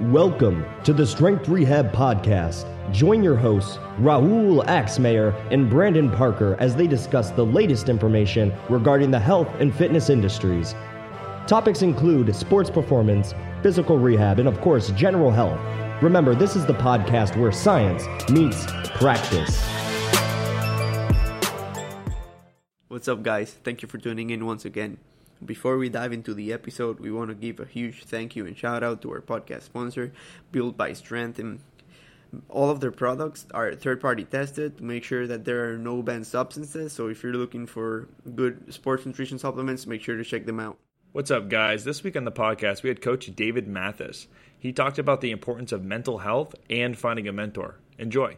Welcome to the Strength Rehab Podcast. Join your hosts, Raul Axtmayer and Brandon Parker, as they discuss the latest information regarding the health and fitness industries. Topics include sports performance, physical rehab, and of course, general health. Remember, this is the podcast where science meets practice. What's up, guys? Thank you for tuning in once again. Before we dive into the episode, we want to give a huge thank you and shout out to our podcast sponsor, Built by Strength. And all of their products are third party tested to make sure that there are no banned substances. So if you're looking for good sports nutrition supplements, make sure to check them out. What's up, guys? This week on the podcast, we had Coach David Mathas. He talked about the importance of mental health and finding a mentor. Enjoy.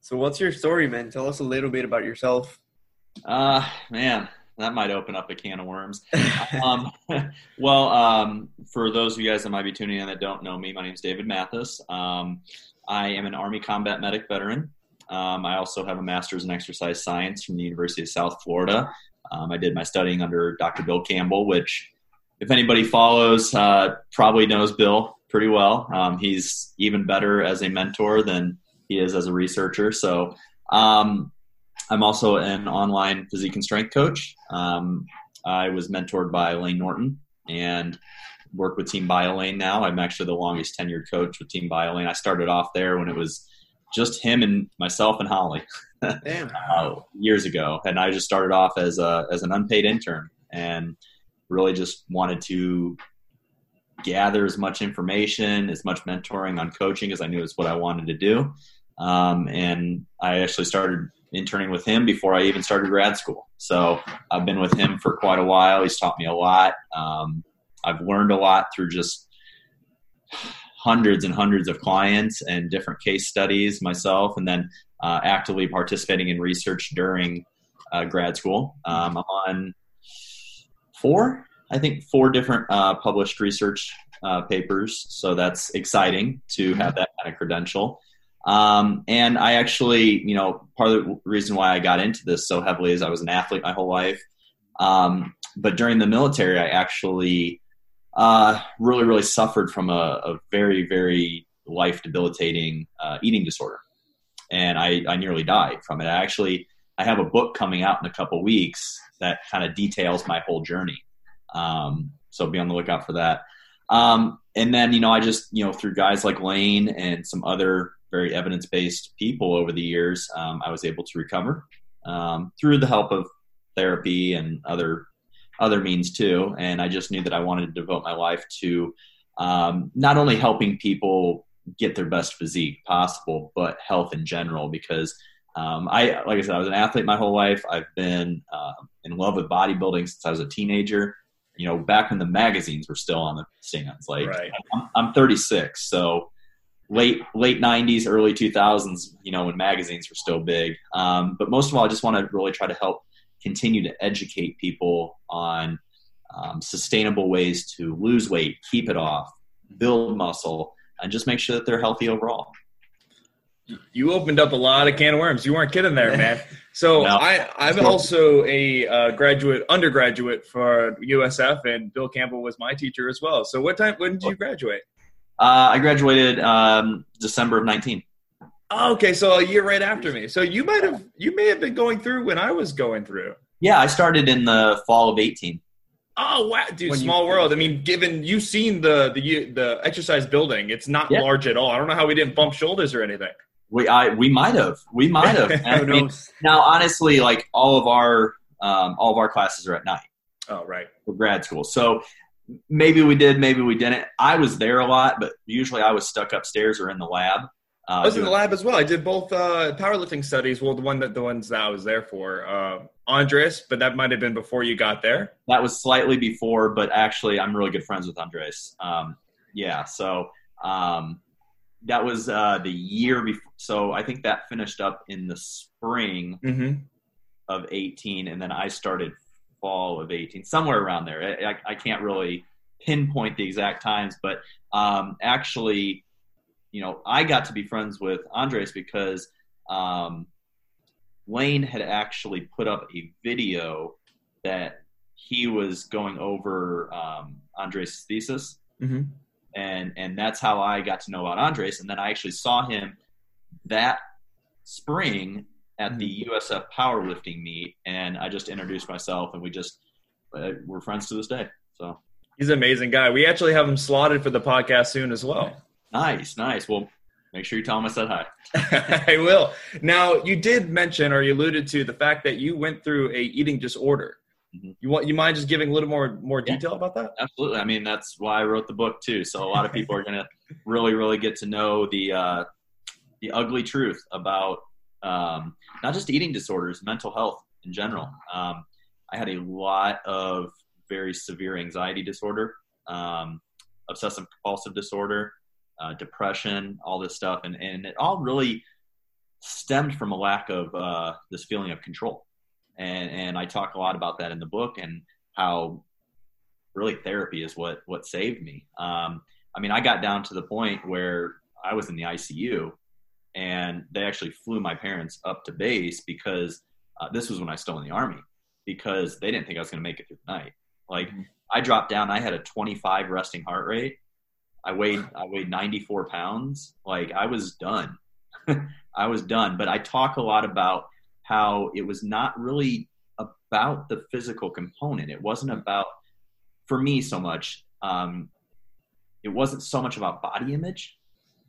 So, what's your story, man? Tell us a little bit about yourself. Uh, man, that might open up a can of worms. um, well, um, for those of you guys that might be tuning in that don't know me, my name is David Mathas. Um, I am an Army combat medic veteran. Um, I also have a master's in exercise science from the University of South Florida. Um, I did my studying under Dr. Bill Campbell, which, if anybody follows, uh, probably knows Bill pretty well. Um, he's even better as a mentor than he is as a researcher. So, um, I'm also an online physique and strength coach. Um, I was mentored by Layne Norton and work with Team BioLayne now. I'm actually the longest tenured coach with Team BioLayne. I started off there when it was just him and myself and Holly uh, years ago, and I just started off as a as an unpaid intern and really just wanted to gather as much information, as much mentoring on coaching as I knew is what I wanted to do. Um, and I actually started interning with him before I even started grad school. So I've been with him for quite a while. He's taught me a lot. Um, I've learned a lot through just hundreds and hundreds of clients and different case studies myself, and then uh, actively participating in research during uh, grad school. Um, I'm on four, I think, four different uh, published research uh, papers. So that's exciting to have that kind of credential. Um, and I actually, you know, part of the reason why I got into this so heavily is I was an athlete my whole life. Um, but during the military, I actually uh, really, really suffered from a, a very, very life debilitating uh, eating disorder. And I, I nearly died from it. I actually, I have a book coming out in a couple weeks that kind of details my whole journey. Um, so be on the lookout for that. Um, and then, you know, I just, you know, through guys like Layne and some other very evidence based people over the years, um, I was able to recover um, through the help of therapy and other other means too. And I just knew that I wanted to devote my life to um, not only helping people get their best physique possible, but health in general. Because um, I, like I said, I was an athlete my whole life. I've been uh, in love with bodybuilding since I was a teenager. You know, back when the magazines were still on the stands. Like right. I'm, I'm 36, so late late 90s early 2000s you know when magazines were still big. Um, but most of all i just want to really try to help continue to educate people on um, sustainable ways to lose weight keep it off build muscle and just make sure that they're healthy overall. You opened up a lot of can of worms. You weren't kidding there man. So no. I, i'm also a uh, graduate undergraduate for usf and bill campbell was my teacher as well. So what time when did you graduate uh, I graduated um, December of 19. Oh, okay, so a year right after me. So you might have you may have been going through when I was going through. Yeah, I started in the fall of 18. Oh wow, dude! When small you, world. I mean, given you've seen the the the exercise building, it's not yeah. large at all. I don't know how we didn't bump shoulders or anything. We I we might have we might have. I mean, now honestly, like all of our um, all of our classes are at night. Oh right. For grad school, so maybe we did, maybe we didn't. I was there a lot, but usually I was stuck upstairs or in the lab. Uh, I was in the lab as well. I did both uh, powerlifting studies. Well, the one that the ones that I was there for, uh, Andres, but that might have been before you got there. That was slightly before, but actually, I'm really good friends with Andres. Um, yeah, so um, that was uh, the year before. So I think that finished up in the spring mm-hmm. of 18, and then I started fall of 18, somewhere around there. I, I can't really pinpoint the exact times, but um, actually, you know, I got to be friends with Andres because um, Layne had actually put up a video that he was going over um, Andres' thesis. Mm-hmm. and and that's how I got to know about Andres. And then I actually saw him that spring at the USF mm-hmm. powerlifting meet, and I just introduced myself, and we just uh, we're friends to this day. So he's an amazing guy. We actually have him slotted for the podcast soon as well. Nice, nice. Well, make sure you tell him I said hi. I will. Now, you did mention or you alluded to the fact that you went through a eating disorder. Mm-hmm. You want you mind just giving a little more more detail yeah, about that? Absolutely. I mean, that's why I wrote the book too. So a lot of people are going to really, really get to know the uh, the ugly truth about um, not just eating disorders, mental health in general. Um, I had a lot of very severe anxiety disorder, um, obsessive compulsive disorder, uh, depression, all this stuff, and and it all really stemmed from a lack of uh, this feeling of control. And and I talk a lot about that in the book and how really therapy is what what saved me. Um, I mean, I got down to the point where I was in the ICU, and they actually flew my parents up to base because uh, this was when I was still in the army because they didn't think I was going to make it through the night. Like mm-hmm. I dropped down, I had a 25 resting heart rate, I weighed I weighed 94 pounds. Like I was done. I was done. But I talk a lot about how it was not really about the physical component. It wasn't about for me so much. Um, it wasn't so much about body image.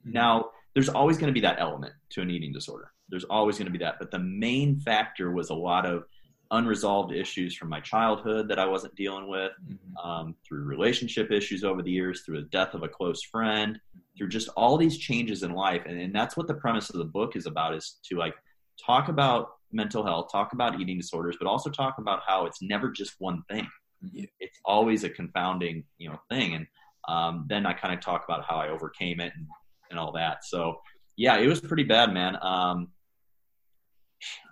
Mm-hmm. Now there's always going to be that element to an eating disorder. There's always going to be that. But the main factor was a lot of unresolved issues from my childhood that I wasn't dealing with, mm-hmm. um, through relationship issues over the years, through the death of a close friend, through just all these changes in life. And, and that's what the premise of the book is about is to like talk about mental health, talk about eating disorders, but also talk about how it's never just one thing. Mm-hmm. It's always a confounding, you know, thing. And um, then I kind of talk about how I overcame it and, and all that. So yeah, it was pretty bad, man. Um,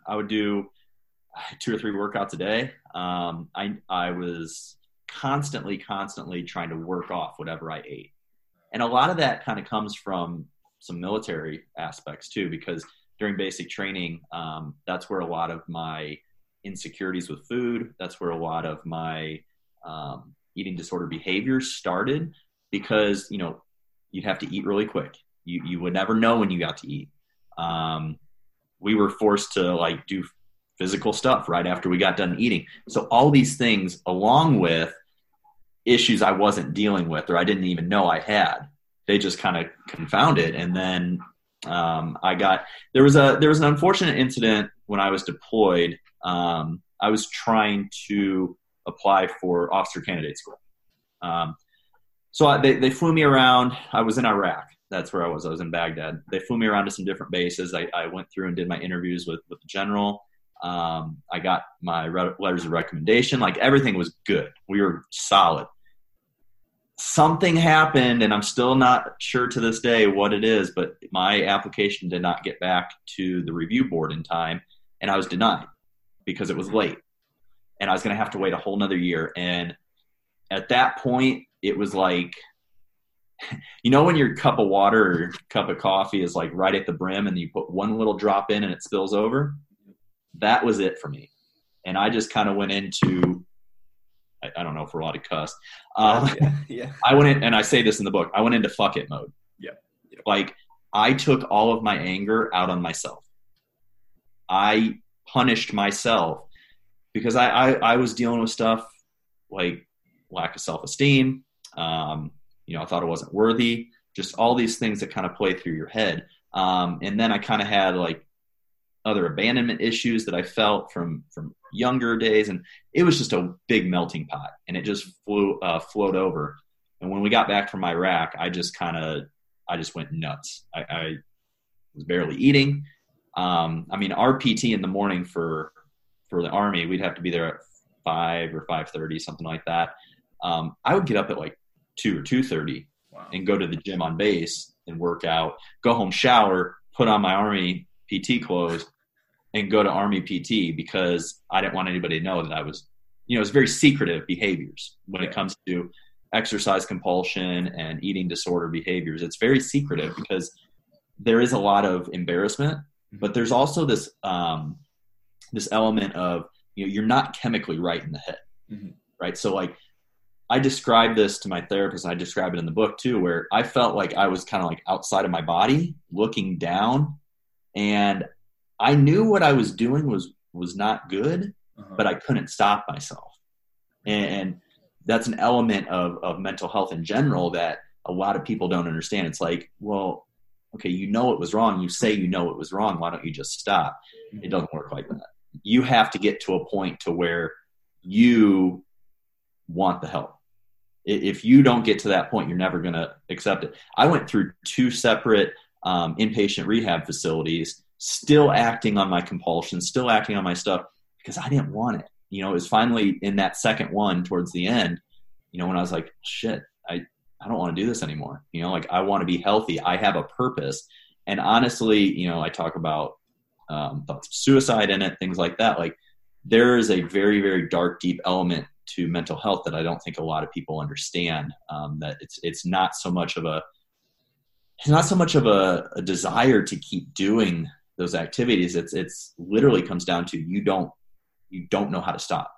I would do two or three workouts a day. Um, I I was constantly, constantly trying to work off whatever I ate, and a lot of that kind of comes from some military aspects too, because during basic training, um, that's where a lot of my insecurities with food, that's where a lot of my um, eating disorder behaviors started, because you know you'd have to eat really quick. You you would never know when you got to eat. Um, we were forced to like do physical stuff right after we got done eating. So all these things, along with issues I wasn't dealing with or I didn't even know I had, they just kind of confounded. And then um, I got there was a there was an unfortunate incident when I was deployed. Um, I was trying to apply for officer candidate school. Um, so I, they they flew me around. I was in Iraq. That's where I was. I was in Baghdad. They flew me around to some different bases. I, I went through and did my interviews with with the general. Um, I got my re- letters of recommendation. Like everything was good. We were solid. Something happened, and I'm still not sure to this day what it is, but my application did not get back to the review board in time, and I was denied because it was late. And I was going to have to wait a whole nother year. And at that point, it was like, you know, when your cup of water or cup of coffee is like right at the brim and you put one little drop in and it spills over? That was it for me. And I just kind of went into, I, I, don't know if we're allowed to cuss. Um, yeah, yeah. I went in, and I say this in the book, I went into fuck it mode. Yeah. Like I took all of my anger out on myself. I punished myself because I, I, I was dealing with stuff like lack of self esteem. Um, you know, I thought I wasn't worthy. Just all these things that kind of play through your head. Um, and then I kind of had like other abandonment issues that I felt from from younger days, and it was just a big melting pot, and it just flew uh, flowed over. And when we got back from Iraq, I just kind of I just went nuts. I, I was barely eating. Um, I mean, our PT in the morning for for the army, we'd have to be there at five or five thirty, something like that. Um, I would get up at like two or two thirty wow. and go to the gym on base and work out. Go home, shower, put on my army PT clothes, and go to Army PT because I didn't want anybody to know that I was, you know, it's very secretive behaviors when it comes to exercise compulsion and eating disorder behaviors. It's very secretive because there is a lot of embarrassment, mm-hmm. but there's also this um, this element of you know you're not chemically right in the head, mm-hmm. right? So like I described this to my therapist. I describe it in the book too, where I felt like I was kind of like outside of my body, looking down, and I knew what I was doing was was not good, uh-huh. but I couldn't stop myself. And that's an element of of mental health in general that a lot of people don't understand. It's like, well, okay, you know it was wrong. You say you know it was wrong. Why don't you just stop? Mm-hmm. It doesn't work like that. You have to get to a point to where you want the help. If you don't get to that point, you're never going to accept it. I went through two separate um, inpatient rehab facilities, still acting on my compulsion, still acting on my stuff because I didn't want it. You know, it was finally in that second one towards the end, you know, when I was like, shit, I, I don't want to do this anymore. You know, like I want to be healthy. I have a purpose. And honestly, you know, I talk about um, thoughts of suicide in it, things like that. Like there is a very, very dark, deep element to mental health that I don't think a lot of people understand. Um, that it's it's not so much of a it's not so much of a, a desire to keep doing those activities. It's it's literally comes down to you don't you don't know how to stop.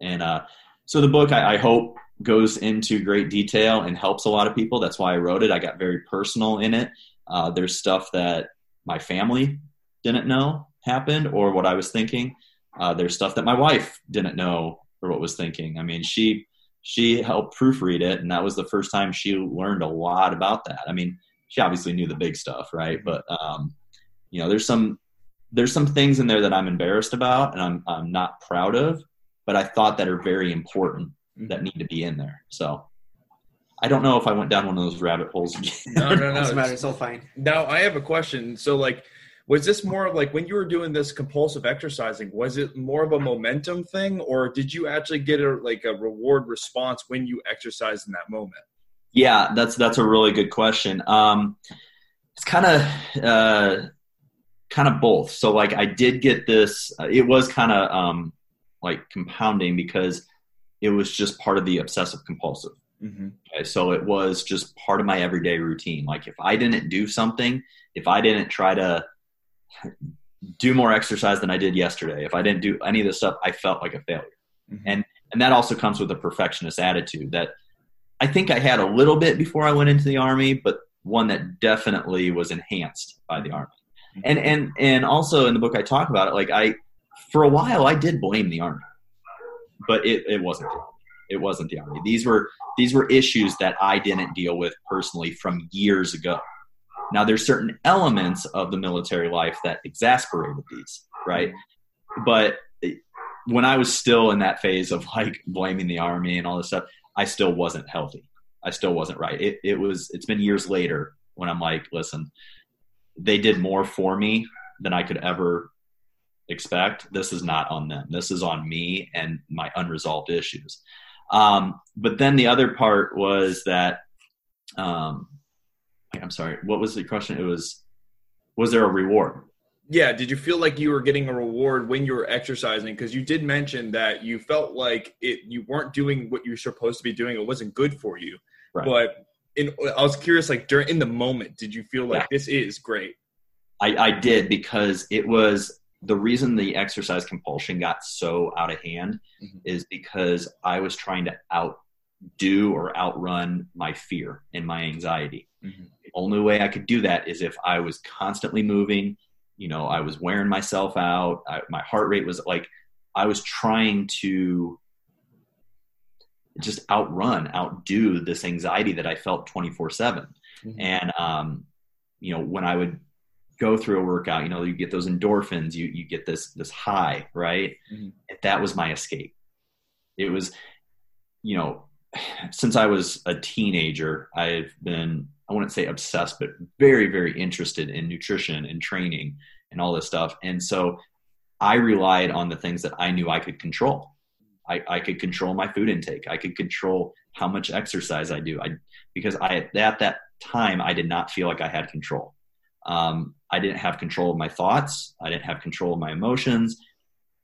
And uh, so the book I, I hope goes into great detail and helps a lot of people. That's why I wrote it. I got very personal in it. Uh, there's stuff that my family didn't know happened or what I was thinking. Uh, there's stuff that my wife didn't know or what was thinking. I mean, she she helped proofread it, and that was the first time she learned a lot about that. I mean, she obviously knew the big stuff, right? But um, you know, there's some there's some things in there that I'm embarrassed about and I'm I'm not proud of, but I thought that are very important that need to be in there. So I don't know if I went down one of those rabbit holes. no, no, no. Doesn't matter. It's all fine. Now I have a question. So like, was this more of like when you were doing this compulsive exercising? Was it more of a momentum thing, or did you actually get a like a reward response when you exercised in that moment? Yeah, that's that's a really good question. Um, it's kind of uh, kind of both. So like I did get this. Uh, it was kind of um, like compounding because it was just part of the obsessive compulsive. Mm-hmm. Okay, so it was just part of my everyday routine. Like if I didn't do something, if I didn't try to do more exercise than I did yesterday, if I didn't do any of this stuff, I felt like a failure. Mm-hmm. And and that also comes with a perfectionist attitude that I think I had a little bit before I went into the army, but one that definitely was enhanced by the army. Mm-hmm. And and and also in the book I talk about it. Like I, for a while, I did blame the army but it, it wasn't it wasn't the army these were these were issues that i didn't deal with personally from years ago now there's certain elements of the military life that exasperated these right but when i was still in that phase of like blaming the army and all this stuff i still wasn't healthy i still wasn't right it, it was it's been years later when i'm like listen they did more for me than i could ever expect. This is not on them. This is on me and my unresolved issues. Um, but then the other part was that, um, I'm sorry, what was the question? It was, was there a reward? Yeah. Did you feel like you were getting a reward when you were exercising? Because you did mention that you felt like it, you weren't doing what you're supposed to be doing. It wasn't good for you. Right. But in, I was curious, like during in the moment, did you feel like yeah. this is great? I, I did because it was the reason the exercise compulsion got so out of hand mm-hmm. is because I was trying to outdo or outrun my fear and my anxiety. Mm-hmm. The only way I could do that is if I was constantly moving. You know, I was wearing myself out. I, my heart rate was like I was trying to just outrun, outdo this anxiety that I felt 24 7. Mm-hmm. And, um, you know, when I would go through a workout, you know, you get those endorphins, you you get this this high, right? Mm-hmm. That was my escape. It was, you know, since I was a teenager, I've been I wouldn't say obsessed, but very very interested in nutrition and training and all this stuff. And so I relied on the things that I knew I could control. I, I could control my food intake. I could control how much exercise I do. I because I at that time I did not feel like I had control. Um, I didn't have control of my thoughts. I didn't have control of my emotions.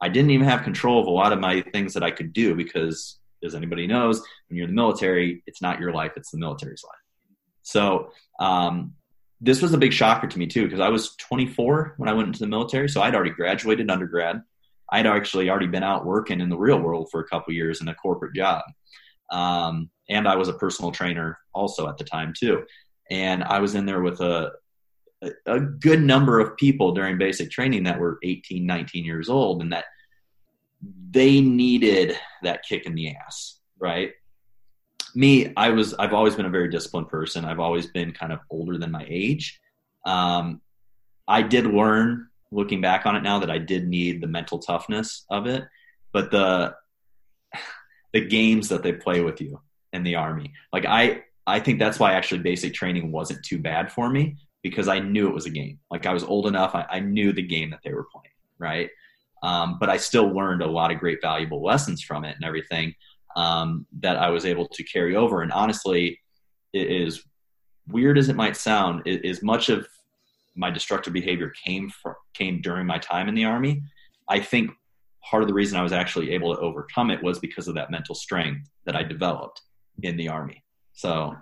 I didn't even have control of a lot of my things that I could do because, as anybody knows, when you're in the military, it's not your life, it's the military's life. So, um, this was a big shocker to me too because I was 24 when I went into the military. So I'd already graduated undergrad. I'd actually already been out working in the real world for a couple years in a corporate job. Um, and I was a personal trainer also at the time too. And I was in there with a, a good number of people during basic training that were 18, 19 years old and that they needed that kick in the ass, right? Me, I was, I've always been a very disciplined person. I've always been kind of older than my age. Um, I did learn looking back on it now that I did need the mental toughness of it, but the, the games that they play with you in the army, like I, I think that's why actually basic training wasn't too bad for me because I knew it was a game. Like I was old enough, I, I knew the game that they were playing, right? Um, but I still learned a lot of great valuable lessons from it and everything um, that I was able to carry over. And honestly, it is weird as it might sound, it, as much of my destructive behavior came from, came during my time in the army. I think part of the reason I was actually able to overcome it was because of that mental strength that I developed in the army. So,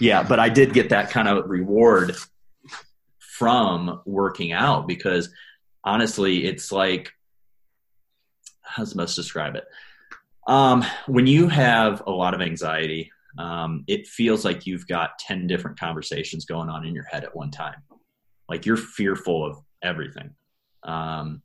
yeah, but I did get that kind of reward from working out because honestly, it's like, how's the best describe it? Um, when you have a lot of anxiety, um, it feels like you've got 10 different conversations going on in your head at one time. Like you're fearful of everything. Um,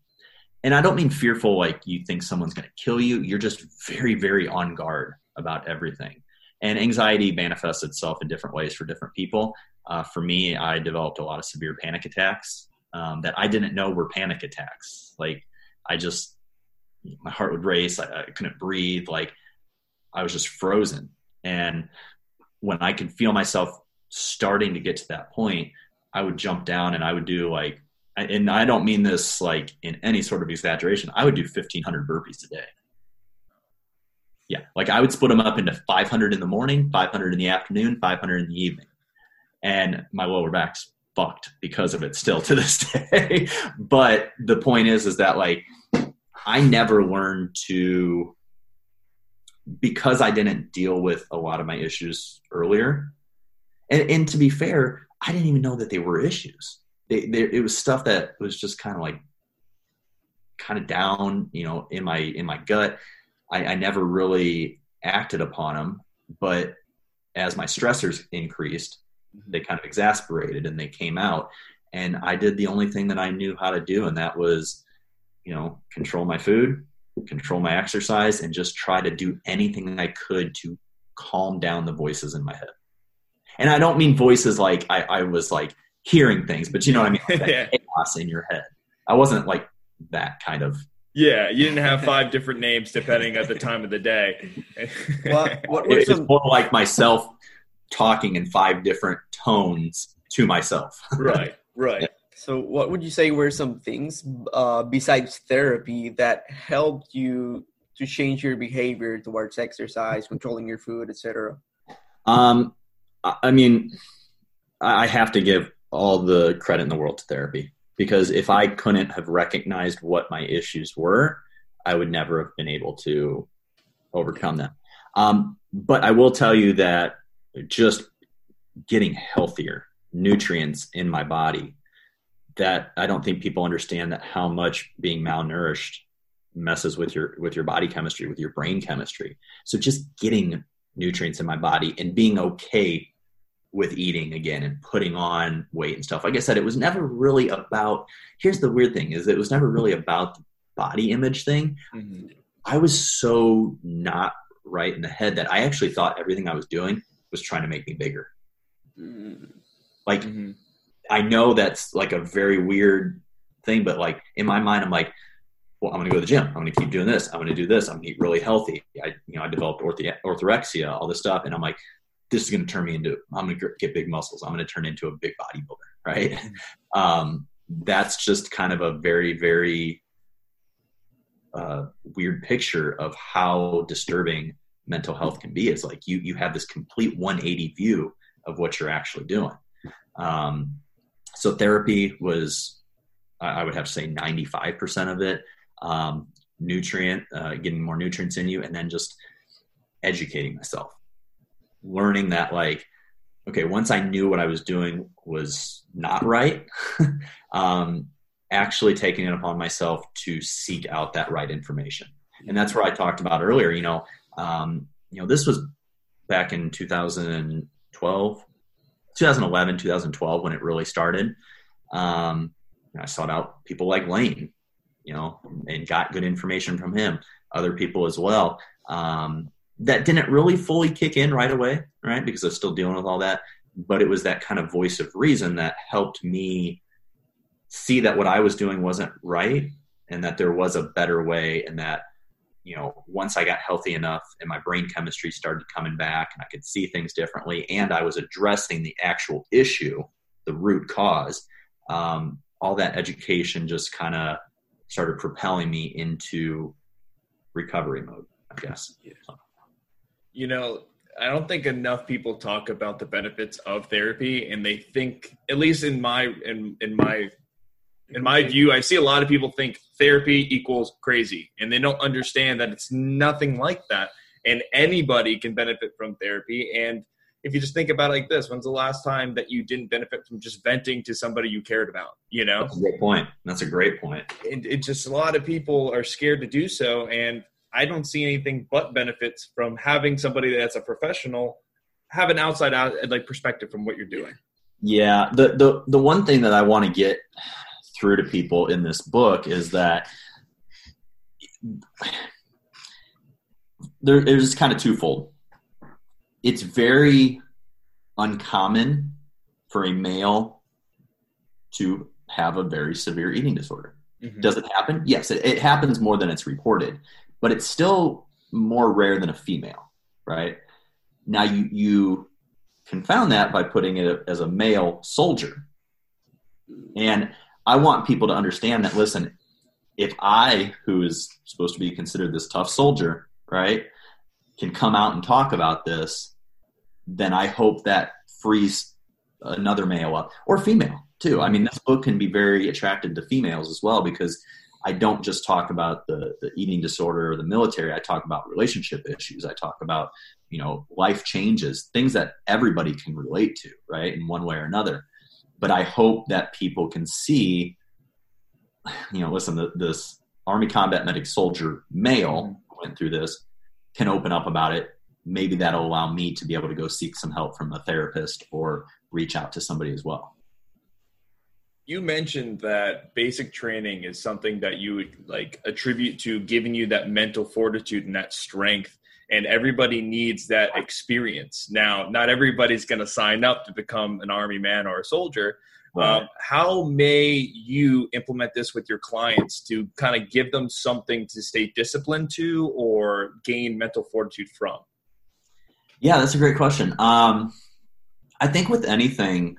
and I don't mean fearful like you think someone's going to kill you. You're just very, very on guard about everything. And anxiety manifests itself in different ways for different people. Uh, for me, I developed a lot of severe panic attacks um, that I didn't know were panic attacks. Like I just, my heart would race. I, I couldn't breathe. Like I was just frozen. And when I could feel myself starting to get to that point, I would jump down and I would do like, and I don't mean this like in any sort of exaggeration. I would do 1500 burpees a day. Yeah, like I would split them up into 500 in the morning, 500 in the afternoon, 500 in the evening, and my lower back's fucked because of it still to this day. but the point is, is that like I never learned to because I didn't deal with a lot of my issues earlier. And, and to be fair, I didn't even know that they were issues. They, they, it was stuff that was just kind of like kind of down, you know, in my in my gut. I, I never really acted upon them, but as my stressors increased, they kind of exasperated and they came out. And I did the only thing that I knew how to do, and that was, you know, control my food, control my exercise, and just try to do anything I could to calm down the voices in my head. And I don't mean voices like I, I was like hearing things, but you know what I mean? Like yeah. chaos in your head. I wasn't like that kind of yeah, you didn't have five different names depending at the time of the day. well, what, it was more like myself talking in five different tones to myself. right, right. So, what would you say were some things uh, besides therapy that helped you to change your behavior towards exercise, controlling your food, etc.? Um, I mean, I have to give all the credit in the world to therapy because if I couldn't have recognized what my issues were, I would never have been able to overcome them. Um, but I will tell you that just getting healthier nutrients in my body that I don't think people understand that how much being malnourished messes with your with your body chemistry with your brain chemistry so just getting nutrients in my body and being okay with eating again and putting on weight and stuff. Like I said, it was never really about. Here's the weird thing: is it was never really about the body image thing. Mm-hmm. I was so not right in the head that I actually thought everything I was doing was trying to make me bigger. Mm-hmm. Like, mm-hmm. I know that's like a very weird thing, but like in my mind, I'm like, well, I'm going to go to the gym. I'm going to keep doing this. I'm going to do this. I'm going to eat really healthy. I, you know, I developed ortho- orthorexia, all this stuff, and I'm like, this is going to turn me into i'm going to get big muscles i'm going to turn into a big bodybuilder right mm-hmm. um, that's just kind of a very very uh, weird picture of how disturbing mental health can be it's like you you have this complete 180 view of what you're actually doing um, so therapy was i would have to say 95% of it. Um, nutrient uh, getting more nutrients in you and then just educating myself. Learning that like okay once i knew what i was doing was not right um, actually taking it upon myself to seek out that right information. And that's where i talked about earlier you know um, you know, this was back in 2012, 2011, 2012 when it really started. Um, I sought out people like Layne, you know, and got good information from him. Other people as well. Um, that didn't really fully kick in right away, right? Because I was still dealing with all that. But it was that kind of voice of reason that helped me see that what I was doing wasn't right and that there was a better way and that you know once i got healthy enough and my brain chemistry started coming back and i could see things differently and i was addressing the actual issue the root cause um, all that education just kind of started propelling me into recovery mode i guess. You know i don't think enough people talk about the benefits of therapy and they think at least in my in, in my in my view, I see a lot of people think therapy equals crazy, and they don't understand that it's nothing like that. And anybody can benefit from therapy. And if you just think about it like this, when's the last time that you didn't benefit from just venting to somebody you cared about? You know, that's a great point. That's a great point. And it just a lot of people are scared to do so, and I don't see anything but benefits from having somebody that's a professional have an outside out like perspective from what you're doing. Yeah, the the the one thing that I want to get through to people in this book is that there is kind of twofold. It's very uncommon for a male to have a very severe eating disorder. Mm-hmm. Does it happen? Yes, it, it happens more than it's reported, but it's still more rare than a female, right? Now you you confound that by putting it as a male soldier. And I want people to understand that, listen, if I, who is supposed to be considered this tough soldier, right, can come out and talk about this, then I hope that frees another male up or female too. I mean, this book can be very attractive to females as well because I don't just talk about the, the eating disorder or the military. I talk about relationship issues. I talk about, you know, life changes, things that everybody can relate to, right, in one way or another but I hope that people can see, you know, listen, the, this Army combat medic soldier male mm-hmm. went through this can open up about it. Maybe that'll allow me to be able to go seek some help from a therapist or reach out to somebody as well. You mentioned that basic training is something that you would like attribute to giving you that mental fortitude and that strength and everybody needs that experience. Now, not everybody's going to sign up to become an army man or a soldier. Right. Um, how may you implement this with your clients to kind of give them something to stay disciplined to or gain mental fortitude from? Yeah, that's a great question. Um, I think with anything,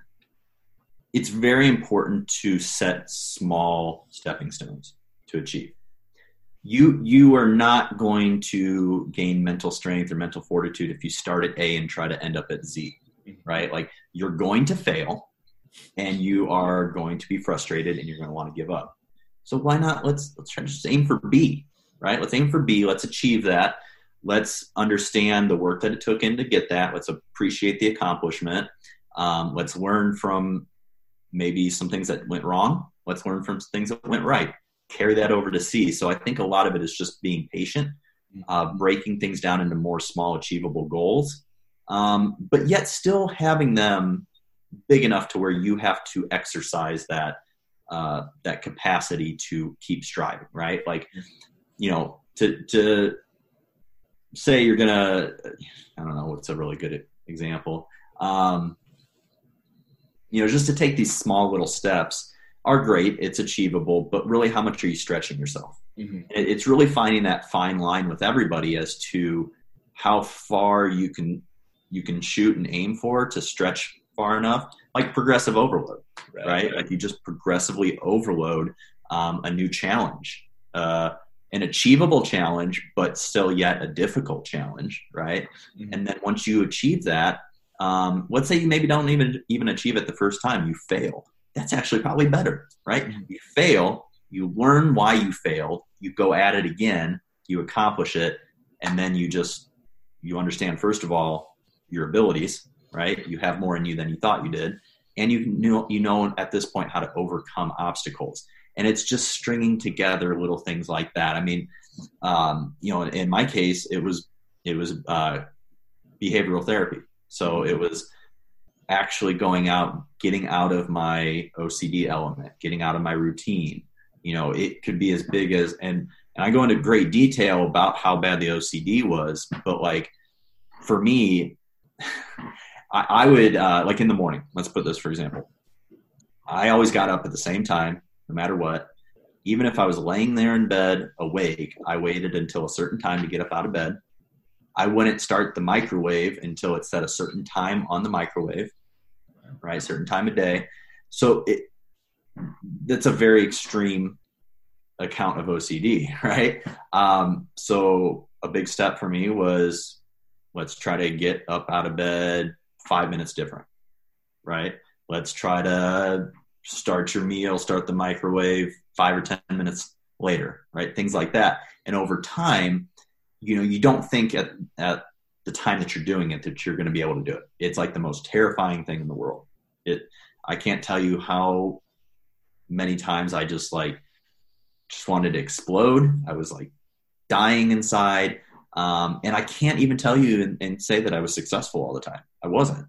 it's very important to set small stepping stones to achieve you you are not going to gain mental strength or mental fortitude if you start at A and try to end up at Z, mm-hmm. right? Like you're going to fail and you are going to be frustrated and you're going to want to give up. So why not let's let's try to just aim for B, right? Let's aim for B, let's achieve that. Let's understand the work that it took in to get that. Let's appreciate the accomplishment. Um, let's learn from maybe some things that went wrong. Let's learn from things that went right carry that over to C. So I think a lot of it is just being patient, uh, breaking things down into more small, achievable goals, um, but yet still having them big enough to where you have to exercise that uh, that capacity to keep striving. Right, like you know, to to say you're gonna, I don't know what's a really good example. Um, you know, just to take these small little steps are great, it's achievable, but really, how much are you stretching yourself? Mm-hmm. It's really finding that fine line with everybody as to how far you can you can shoot and aim for to stretch far enough, like progressive overload, right? right? Like you just progressively overload um, a new challenge, uh, an achievable challenge, but still yet a difficult challenge, right? Mm-hmm. And then once you achieve that, um, let's say you maybe don't even even achieve it the first time, you fail that's actually probably better, right? Mm-hmm. You fail, you learn why you failed, you go at it again, you accomplish it, and then you just you understand first of all your abilities, right? You have more in you than you thought you did, and you know you know at this point how to overcome obstacles. And it's just stringing together little things like that. I mean, um, you know, in my case, it was it was uh, behavioral therapy. So it was actually going out, getting out of my OCD element, getting out of my routine. You know, it could be as big as, and, and I go into great detail about how bad the OCD was, but like for me, I, I would, uh, like in the morning, let's put this for example. I always got up at the same time, no matter what. Even if I was laying there in bed awake, I waited until a certain time to get up out of bed. I wouldn't start the microwave until it set a certain time on the microwave, right? Certain time of day. So it that's a very extreme account of OCD, right? Um, so a big step for me was let's try to get up out of bed five minutes different, right? Let's try to start your meal, start the microwave five or 10 minutes later, right? Things like that. And over time, you know, you don't think at, at the time that you're doing it that you're going to be able to do it. It's like the most terrifying thing in the world. It, I can't tell you how many times I just like, just wanted to explode. I was like dying inside. Um, and I can't even tell you and, and say that I was successful all the time. I wasn't.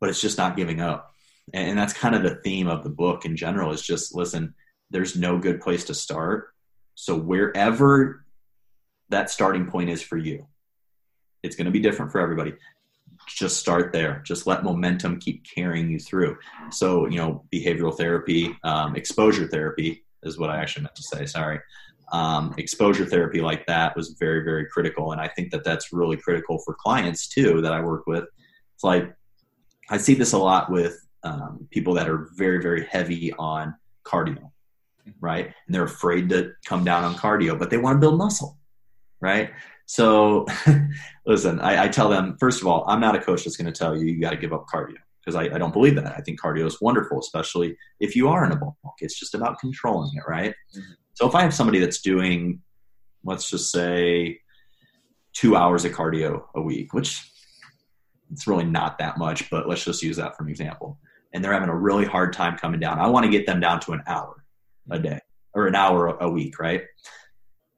But it's just not giving up and that's kind of the theme of the book in general is just listen there's no good place to start so wherever that starting point is for you it's going to be different for everybody. Just start there. Just let momentum keep carrying you through. So you know behavioral therapy um, exposure therapy is what i actually meant to say sorry. Um, exposure therapy like that was very very critical and i think that that's really critical for clients too that i work with. It's like i see this a lot with um, people that are very very heavy on cardio right? And they're afraid to come down on cardio but they want to build muscle right so listen I, I, tell them first of all i'm not a coach that's going to tell you you got to give up cardio because I, I, don't believe that i think cardio is wonderful especially if you are in a bulk it's just about controlling it right mm-hmm. so if i have somebody that's doing let's just say two hours of cardio a week which it's really not that much but let's just use that for an example and they're having a really hard time coming down. I want to get them down to an hour a day or an hour a week, right?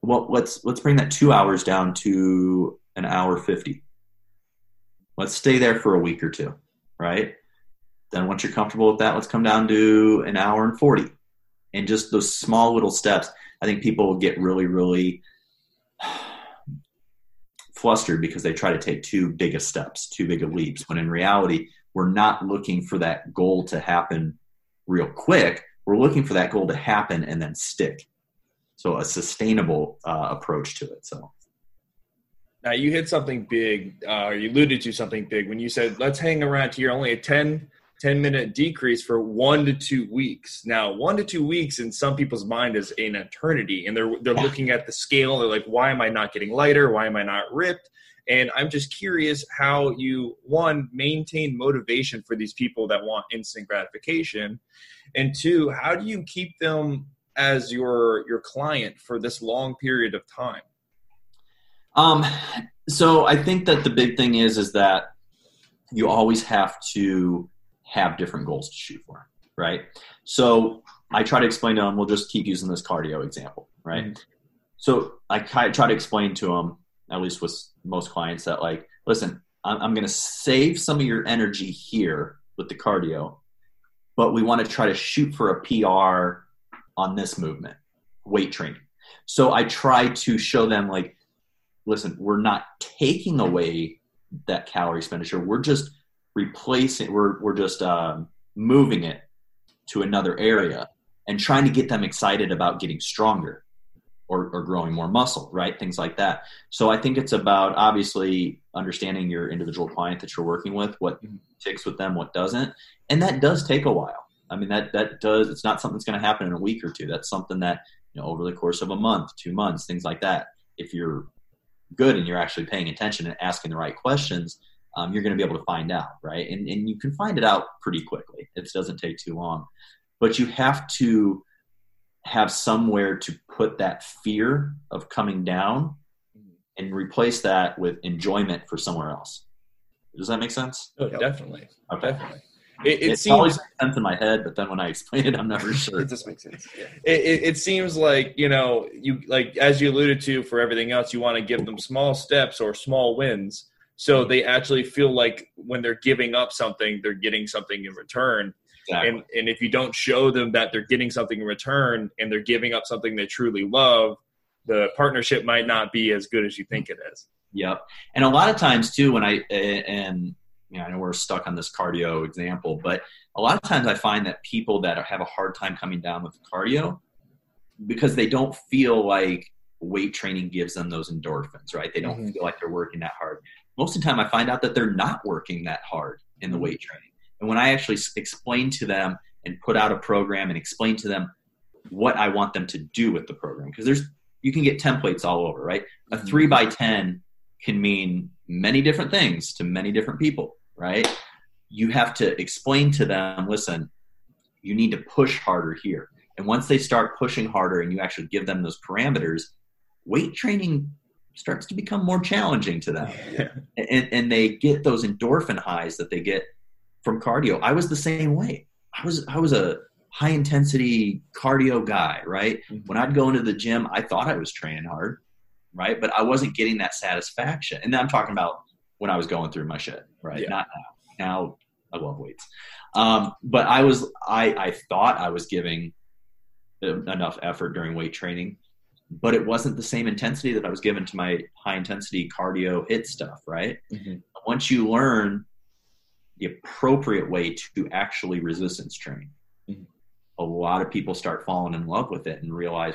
Well, let's let's bring that two hours down to an hour fifty. Let's stay there for a week or two, right? Then once you're comfortable with that, let's come down to an hour and forty, and just those small little steps. I think people get really, really flustered because they try to take too big of steps, too big of leaps. When in reality, we're not looking for that goal to happen real quick. We're looking for that goal to happen and then stick. So a sustainable uh, approach to it. So. Now you hit something big, uh, you alluded to something big when you said, let's hang around here only a 10, 10 minute decrease for one to two weeks. Now, one to two weeks in some people's mind is an eternity, and they're they're looking at the scale. They're like, "Why am I not getting lighter? Why am I not ripped?" And I'm just curious how you, one, maintain motivation for these people that want instant gratification. And two, how do you keep them as your your client for this long period of time? Um, so I think that the big thing is is that you always have to have different goals to shoot for, right? So I try to explain to them. We'll just keep using this cardio example, right? Mm-hmm. So I try to explain to them at least with most clients that like, listen, I'm, I'm going to save some of your energy here with the cardio, but we want to try to shoot for a PR on this movement, weight training. So I try to show them like, listen, we're not taking away that calorie expenditure. We're just replacing. We're we're just um, moving it to another area and trying to get them excited about getting stronger or, or growing more muscle, right? Things like that. So I think it's about obviously understanding your individual client that you're working with, what mm-hmm. ticks with them, what doesn't, and that does take a while. I mean, that that does. It's not something that's going to happen in a week or two. That's something that you know over the course of a month, two months, things like that. If you're good and you're actually paying attention and asking the right questions, um, you're going to be able to find out, right? And and you can find it out pretty quickly. It doesn't take too long, but you have to have somewhere to put that fear of coming down and replace that with enjoyment for somewhere else. Does that make sense? Oh, definitely. Okay. Definitely. It, it, it seems always makes sense in my head, but then when I explain it, I'm never sure. it just makes sense. Yeah. It, it, it seems like you know you like as you alluded to for everything else, you want to give them small steps or small wins, so they actually feel like when they're giving up something, they're getting something in return. Exactly. And and if you don't show them that they're getting something in return and they're giving up something they truly love, the partnership might not be as good as you think it is. Yep. And a lot of times too, when I and you know, I know we're stuck on this cardio example, but a lot of times I find that people that have a hard time coming down with cardio because they don't feel like weight training gives them those endorphins, right? They don't mm-hmm. feel like they're working that hard. Most of the time, I find out that they're not working that hard in the mm-hmm. weight training. And when I actually explain to them and put out a program and explain to them what I want them to do with the program, because there's you can get templates all over, right? A mm-hmm. three by ten can mean many different things to many different people, right? You have to explain to them, listen, you need to push harder here. And once they start pushing harder and you actually give them those parameters, weight training starts to become more challenging to them. Yeah. And, and they get those endorphin highs that they get from cardio. I was the same way. I was I was a high intensity cardio guy, right? Mm-hmm. When I'd go into the gym, I thought I was training hard right? But I wasn't getting that satisfaction. And I'm talking about when I was going through my shit, right? Yeah. Not now. Now I love weights. Um, but I was, I, I thought I was giving enough effort during weight training, but it wasn't the same intensity that I was given to my high intensity cardio HIIT stuff, right? Mm-hmm. Once you learn the appropriate way to actually resistance train, mm-hmm. a lot of people start falling in love with it and realize,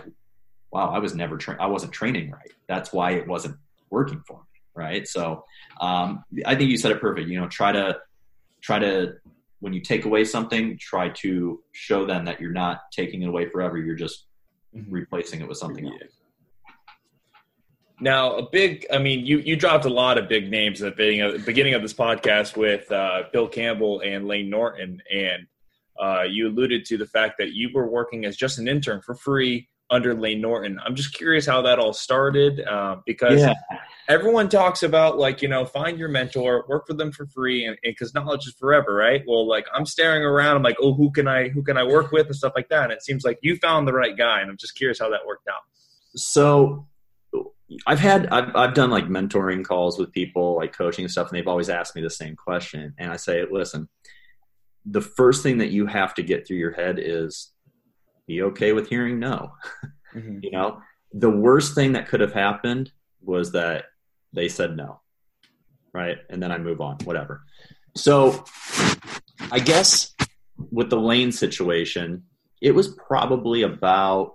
wow, I was never tra- I wasn't training right. That's why it wasn't working for me, right? So um, I think you said it perfect. You know, try to try to when you take away something, try to show them that you're not taking it away forever. You're just mm-hmm. replacing it with something else. Now, a big, I mean, you, you dropped a lot of big names at the beginning of, beginning of this podcast with uh, Bill Campbell and Layne Norton. And uh, you alluded to the fact that you were working as just an intern for free under Layne Norton. I'm just curious how that all started uh, because yeah. Everyone talks about like you know find your mentor, work for them for free, and because knowledge is forever, right? Well, like I'm staring around, I'm like, oh, who can I who can I work with and stuff like that. And it seems like you found the right guy, and I'm just curious how that worked out. So. I've had I've, I've done like mentoring calls with people like coaching and stuff and they've always asked me the same question and I say listen the first thing that you have to get through your head is be okay with hearing no. Mm-hmm. you know, the worst thing that could have happened was that they said no. Right. And then I move on, whatever. So I guess with the Layne situation, it was probably about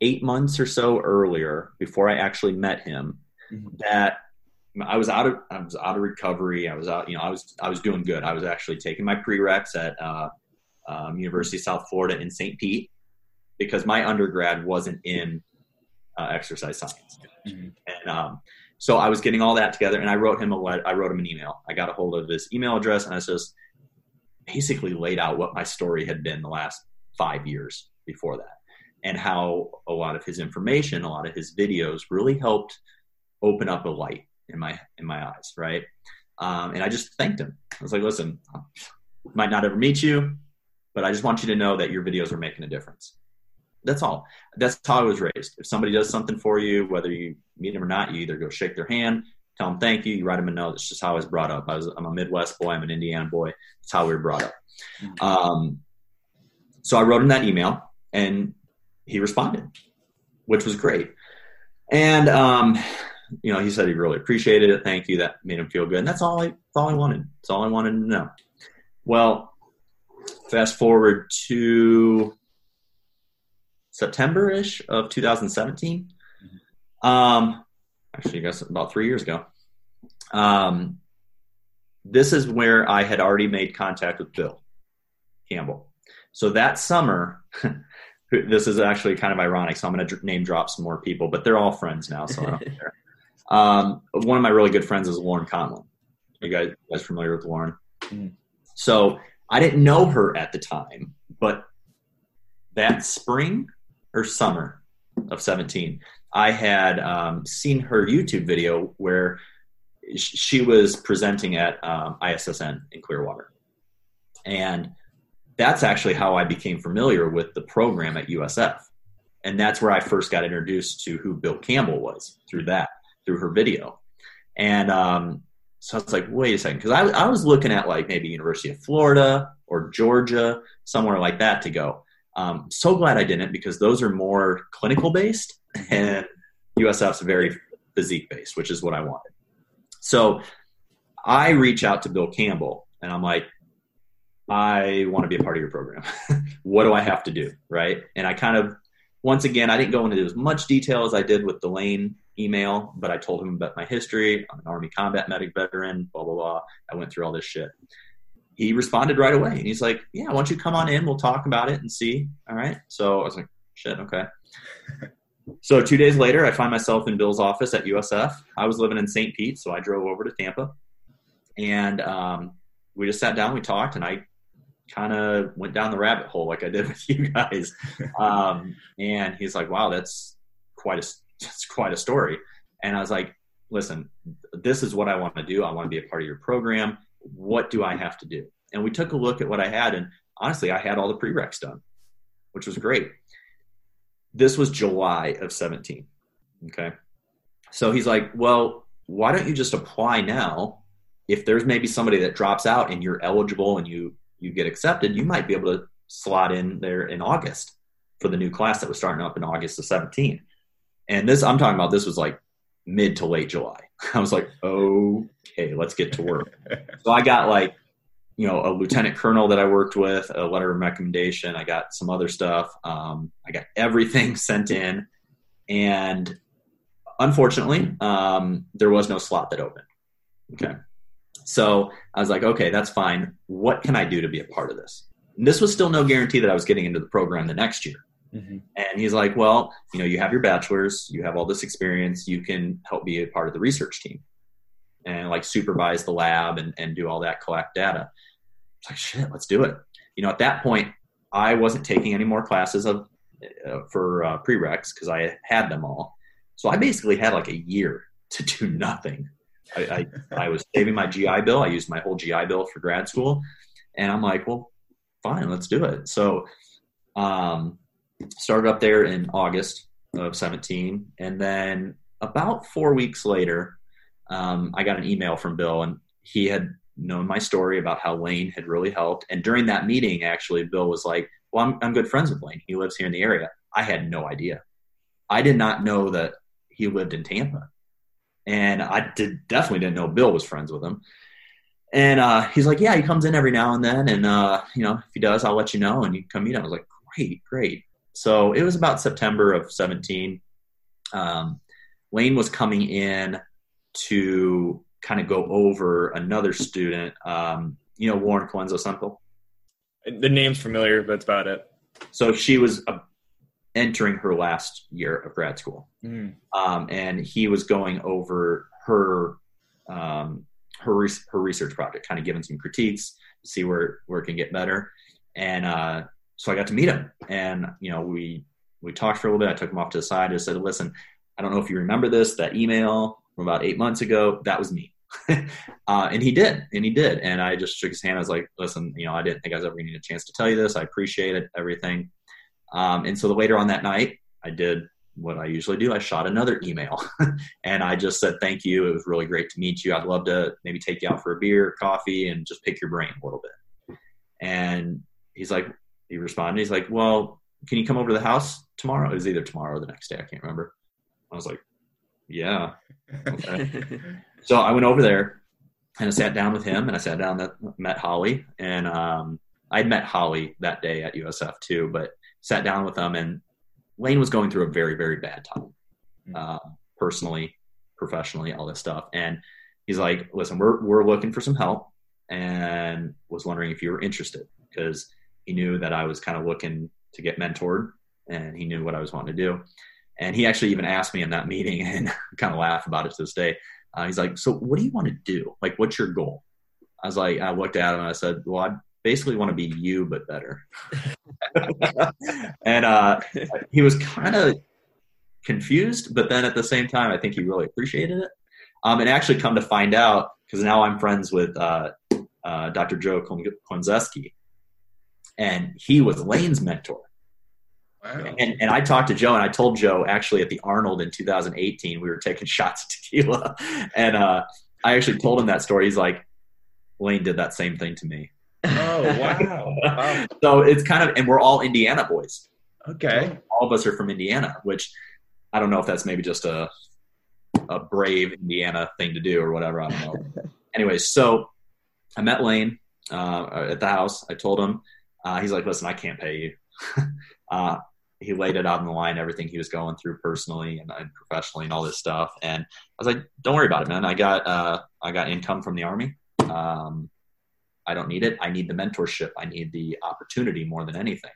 eight months or so earlier before I actually met him mm-hmm. that I was out of I was out of recovery. I was out, you know, I was I was doing good. I was actually taking my prereqs at uh, um, University of South Florida in St. Pete because my undergrad wasn't in uh, exercise science. Mm-hmm. And um, so I was getting all that together, and I wrote him a letter. I wrote him an email. I got a hold of his email address, and I just basically laid out what my story had been the last five years before that, and how a lot of his information, a lot of his videos, really helped open up a light in my in my eyes, right? Um, and I just thanked him. I was like, "Listen, I might not ever meet you but I just want you to know that your videos are making a difference. That's all. That's how I was raised. If somebody does something for you, whether you meet them or not, you either go shake their hand, tell them thank you, you write them a note. That's just how I was brought up. I was, I'm a Midwest boy. I'm an Indiana boy. That's how we were brought up. Mm-hmm. Um, so I wrote him that email, and he responded, which was great. And um, you know, he said he really appreciated it. Thank you. That made him feel good. And that's all I, that's all I wanted. That's all I wanted to know. Well, fast forward to September ish of 2017. Um, actually, I guess about three years ago. Um, this is where I had already made contact with Bill Campbell. So that summer, this is actually kind of ironic. So I'm going to name drop some more people, but they're all friends now. So I don't care. Um, one of my really good friends is Lauren Conlon. You guys, you guys familiar with Lauren? Mm-hmm. So I didn't know her at the time, but that spring or summer of 17, I had um, seen her YouTube video where she was presenting at um, ISSN in Clearwater. And that's actually how I became familiar with the program at USF. And that's where I first got introduced to who Bill Campbell was through that, through her video. And um, so I was like, wait a second, because I, I was looking at like maybe University of Florida or Georgia, somewhere like that to go. Um, so glad I didn't because those are more clinical based and USF's very physique based, which is what I wanted. So I reach out to Bill Campbell and I'm like, I want to be a part of your program. what do I have to do? Right. And I kind of, once again, I didn't go into as much detail as I did with the Layne email, but I told him about my history. I'm an Army combat medic veteran, blah, blah, blah. I went through all this shit. He responded right away. And he's like, Yeah, why don't you come on in? We'll talk about it and see. All right. So I was like, Shit, okay. so two days later, I find myself in Bill's office at USF. I was living in St. Pete, so I drove over to Tampa. And um, we just sat down, we talked, and I kind of went down the rabbit hole like I did with you guys. Um, and he's like, "Wow, that's quite a that's quite a story." And I was like, "Listen, this is what I want to do. I want to be a part of your program. What do I have to do?" And we took a look at what I had, and honestly, I had all the prereqs done, which was great. This was July of 17. Okay. So he's like, "Well, why don't you just apply now? If there's maybe somebody that drops out and you're eligible and you you get accepted, you might be able to slot in there in August for the new class that was starting up in August of 17. And this, I'm talking about, this was like mid to late July. I was like, okay, let's get to work. so I got like, you know, a lieutenant colonel that I worked with, a letter of recommendation. I got some other stuff. Um, I got everything sent in. And unfortunately, um, there was no slot that opened. Okay. So I was like, okay, that's fine. What can I do to be a part of this? And this was still no guarantee that I was getting into the program the next year. Mm-hmm. And he's like, well, you know, you have your bachelor's, you have all this experience, you can help be a part of the research team and like supervise the lab and, and do all that, collect data. It's like, shit, let's do it. You know, at that point, I wasn't taking any more classes of uh, for uh, prereqs because I had them all. So I basically had like a year to do nothing I, I, I, was saving my GI Bill. I used my whole GI Bill for grad school. And I'm like, well, fine, let's do it. So, um, started up there in August of 17. And then about four weeks later, um, I got an email from Bill, and he had known my story about how Layne had really helped. And during that meeting, actually, Bill was like, well, I'm, I'm good friends with Layne. He lives here in the area. I had no idea. I did not know that he lived in Tampa and I did, definitely didn't know Bill was friends with him. And uh, he's like, yeah, he comes in every now and then, and uh, you know, if he does, I'll let you know, and you come meet him. I was like, great, great. So it was about September of 17. Um, Layne was coming in to kind of go over another student, um, you know, Lauren Colenso Semple. The name's familiar, but that's about it. So she was a entering her last year of grad school, mm. um, and he was going over her um, her her research project, kind of giving some critiques to see where where it can get better. And uh, so I got to meet him, and you know we we talked for a little bit. I took him off to the side and said, "Listen, I don't know if you remember this that email from about eight months ago. That was me." uh, and he did, and he did. And I just shook his hand. I was like, "Listen, you know, I didn't think I was ever going to get a chance to tell you this. I appreciate it, everything." Um, and so later on that night, I did what I usually do. I shot another email and I just said, thank you. It was really great to meet you. I'd love to maybe take you out for a beer, coffee, and just pick your brain a little bit. And he's like, he responded, he's like, well, can you come over to the house tomorrow? It was either tomorrow or the next day. I can't remember. I was like, yeah. Okay. so I went over there and I sat down with him and I sat down that met Holly and, um, I'd met Holly that day at USF too, but sat down with them, and Layne was going through a very, very bad time, mm-hmm. uh, personally, professionally, all this stuff. And he's like, "Listen, we're we're looking for some help, and was wondering if you were interested because he knew that I was kind of looking to get mentored, and he knew what I was wanting to do." And he actually even asked me in that meeting, and kind of laugh about it to this day. Uh, he's like, "So, what do you want to do? Like, what's your goal?" I was like, I looked at him and I said, "Well, I basically want to be you but better. and uh, he was kind of confused, but then at the same time, I think he really appreciated it. Um, and actually, come to find out, because now I'm friends with uh, uh, Dr. Joe Klemczewski, and he was Layne's mentor. Wow. And, and I talked to Joe, and I told Joe actually at the Arnold in 2018, we were taking shots of tequila, and uh, I actually told him that story. He's like, Layne did that same thing to me. Oh wow! wow. so it's kind of, and we're all Indiana boys. Okay. All of us are from Indiana, which I don't know if that's maybe just a a brave Indiana thing to do or whatever. I don't know. Anyways, so I met Layne uh, at the house. I told him. Uh, he's like, "Listen, I can't pay you." uh, he laid it out on the line, everything he was going through personally and, and, professionally, and all this stuff. And I was like, "Don't worry about it, man. I got uh, I got income from the army. Um, I don't need it. I need the mentorship. I need the opportunity more than anything."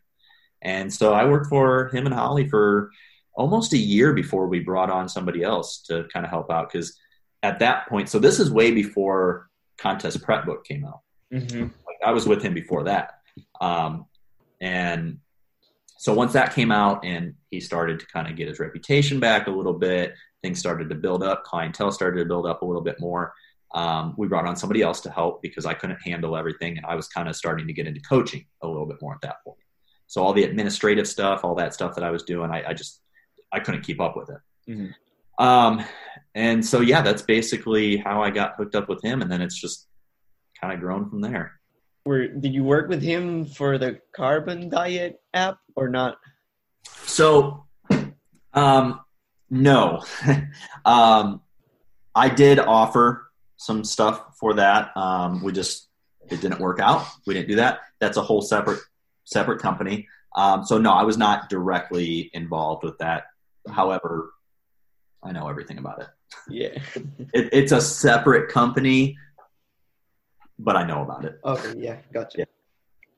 And so I worked for him and Holly for almost a year before we brought on somebody else to kind of help out because at that point, so this is way before contest prep book came out. Mm-hmm. Like I was with him before that, um, and so once that came out and he started to kind of get his reputation back a little bit, things started to build up, clientele started to build up a little bit more. Um, we brought on somebody else to help because I couldn't handle everything, and I was kind of starting to get into coaching a little bit more at that point. So all the administrative stuff, all that stuff that I was doing, I, I just I couldn't keep up with it. Mm-hmm. Um, and so yeah, that's basically how I got hooked up with him, and then it's just kind of grown from there. Were did you work with him for the Carbon Diet app or not? So, um, no, um, I did offer some stuff for that. Um, we just it didn't work out. We didn't do that. That's a whole separate separate company. Um, so no, I was not directly involved with that. However, I know everything about it. Yeah. it, it's a separate company, but I know about it. Okay, yeah, gotcha. Yeah.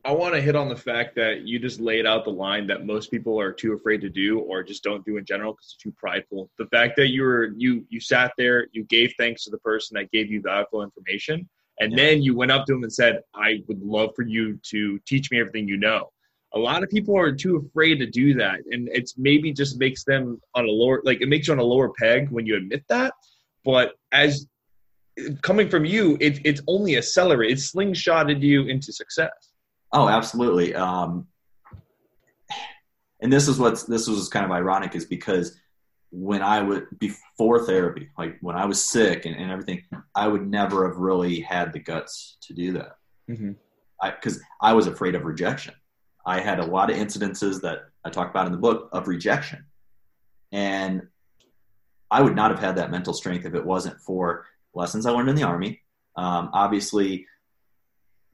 I want to hit on the fact that you just laid out the line that most people are too afraid to do or just don't do in general because it's too prideful. The fact that you were you you sat there, you gave thanks to the person that gave you valuable information, and yeah. then you went up to him and said, "I would love for you to teach me everything you know." a lot of people are too afraid to do that and it's maybe just makes them on a lower like it makes you on a lower peg when you admit that but as coming from you it, it's only accelerated it's slingshotted you into success oh absolutely um, and this is what's this was kind of ironic is because when i would before therapy like when i was sick and, and everything i would never have really had the guts to do that because mm-hmm. I, I was afraid of rejection I had a lot of incidences that I talk about in the book of rejection. And I would not have had that mental strength if it wasn't for lessons I learned in the Army. Um, obviously,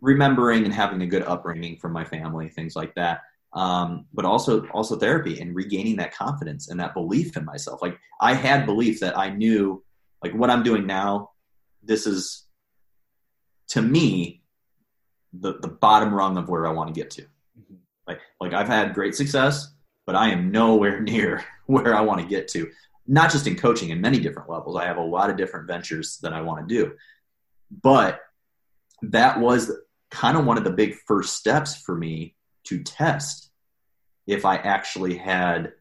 remembering and having a good upbringing from my family, things like that. Um, but also also therapy and regaining that confidence and that belief in myself. Like I had belief that I knew, like what I'm doing now, this is to me the the bottom rung of where I want to get to. Like like I've had great success, but I am nowhere near where I want to get to. Not just in coaching, in many different levels. I have a lot of different ventures that I want to do. But that was kind of one of the big first steps for me to test if I actually had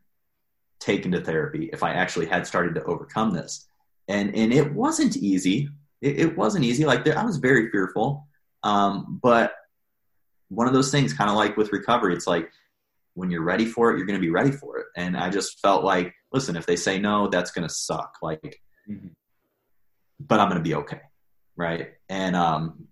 taken to therapy, if I actually had started to overcome this. And and it wasn't easy. It, it wasn't easy. Like I was very fearful. Um, but one of those things, kind of like with recovery, it's like when you're ready for it, you're going to be ready for it. And I just felt like, listen, if they say no, that's going to suck. Like, mm-hmm. but I'm going to be okay. Right. And, um,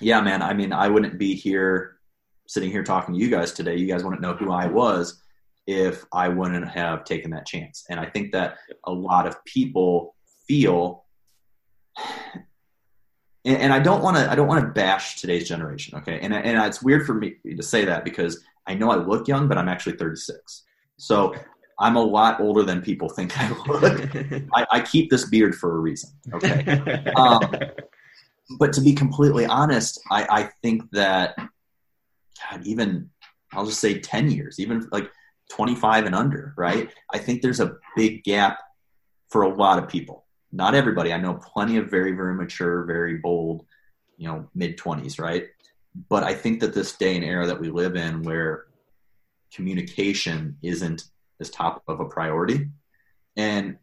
yeah, man, I mean, I wouldn't be here sitting here talking to you guys today. You guys wouldn't know who I was if I wouldn't have taken that chance. And I think that a lot of people feel and, and I don't want to I don't want to bash today's generation, okay? And and it's weird for me to say that because I know I look young, but I'm actually 36. So I'm a lot older than people think I look. I, I, keep this beard for a reason, okay? Um, but to be completely honest, I, I think that God, even I'll just say 10 years, even like 25 and under, right? I think there's a big gap for a lot of people not everybody. I know plenty of very, very mature, very bold, you know, mid 20s, right? But I think that this day and era that we live in where communication isn't as top of a priority, and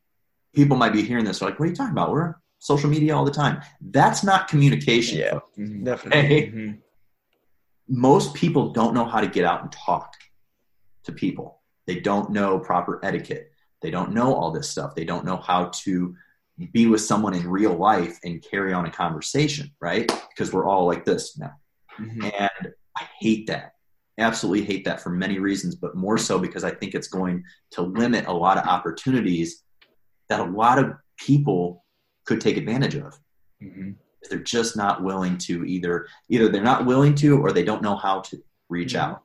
people might be hearing this like, what are you talking about? We're on social media all the time. That's not communication. Yeah, mm-hmm. definitely. Mm-hmm. Most people don't know how to get out and talk to people. They don't know proper etiquette. They don't know all this stuff. They don't know how to be with someone in real life and carry on a conversation, right? Because we're all like this now. Mm-hmm. And I hate that. Absolutely hate that for many reasons, but more so because I think it's going to limit a lot of opportunities that a lot of people could take advantage of. Mm-hmm. They're just not willing to either either they're not willing to or they don't know how to reach mm-hmm. out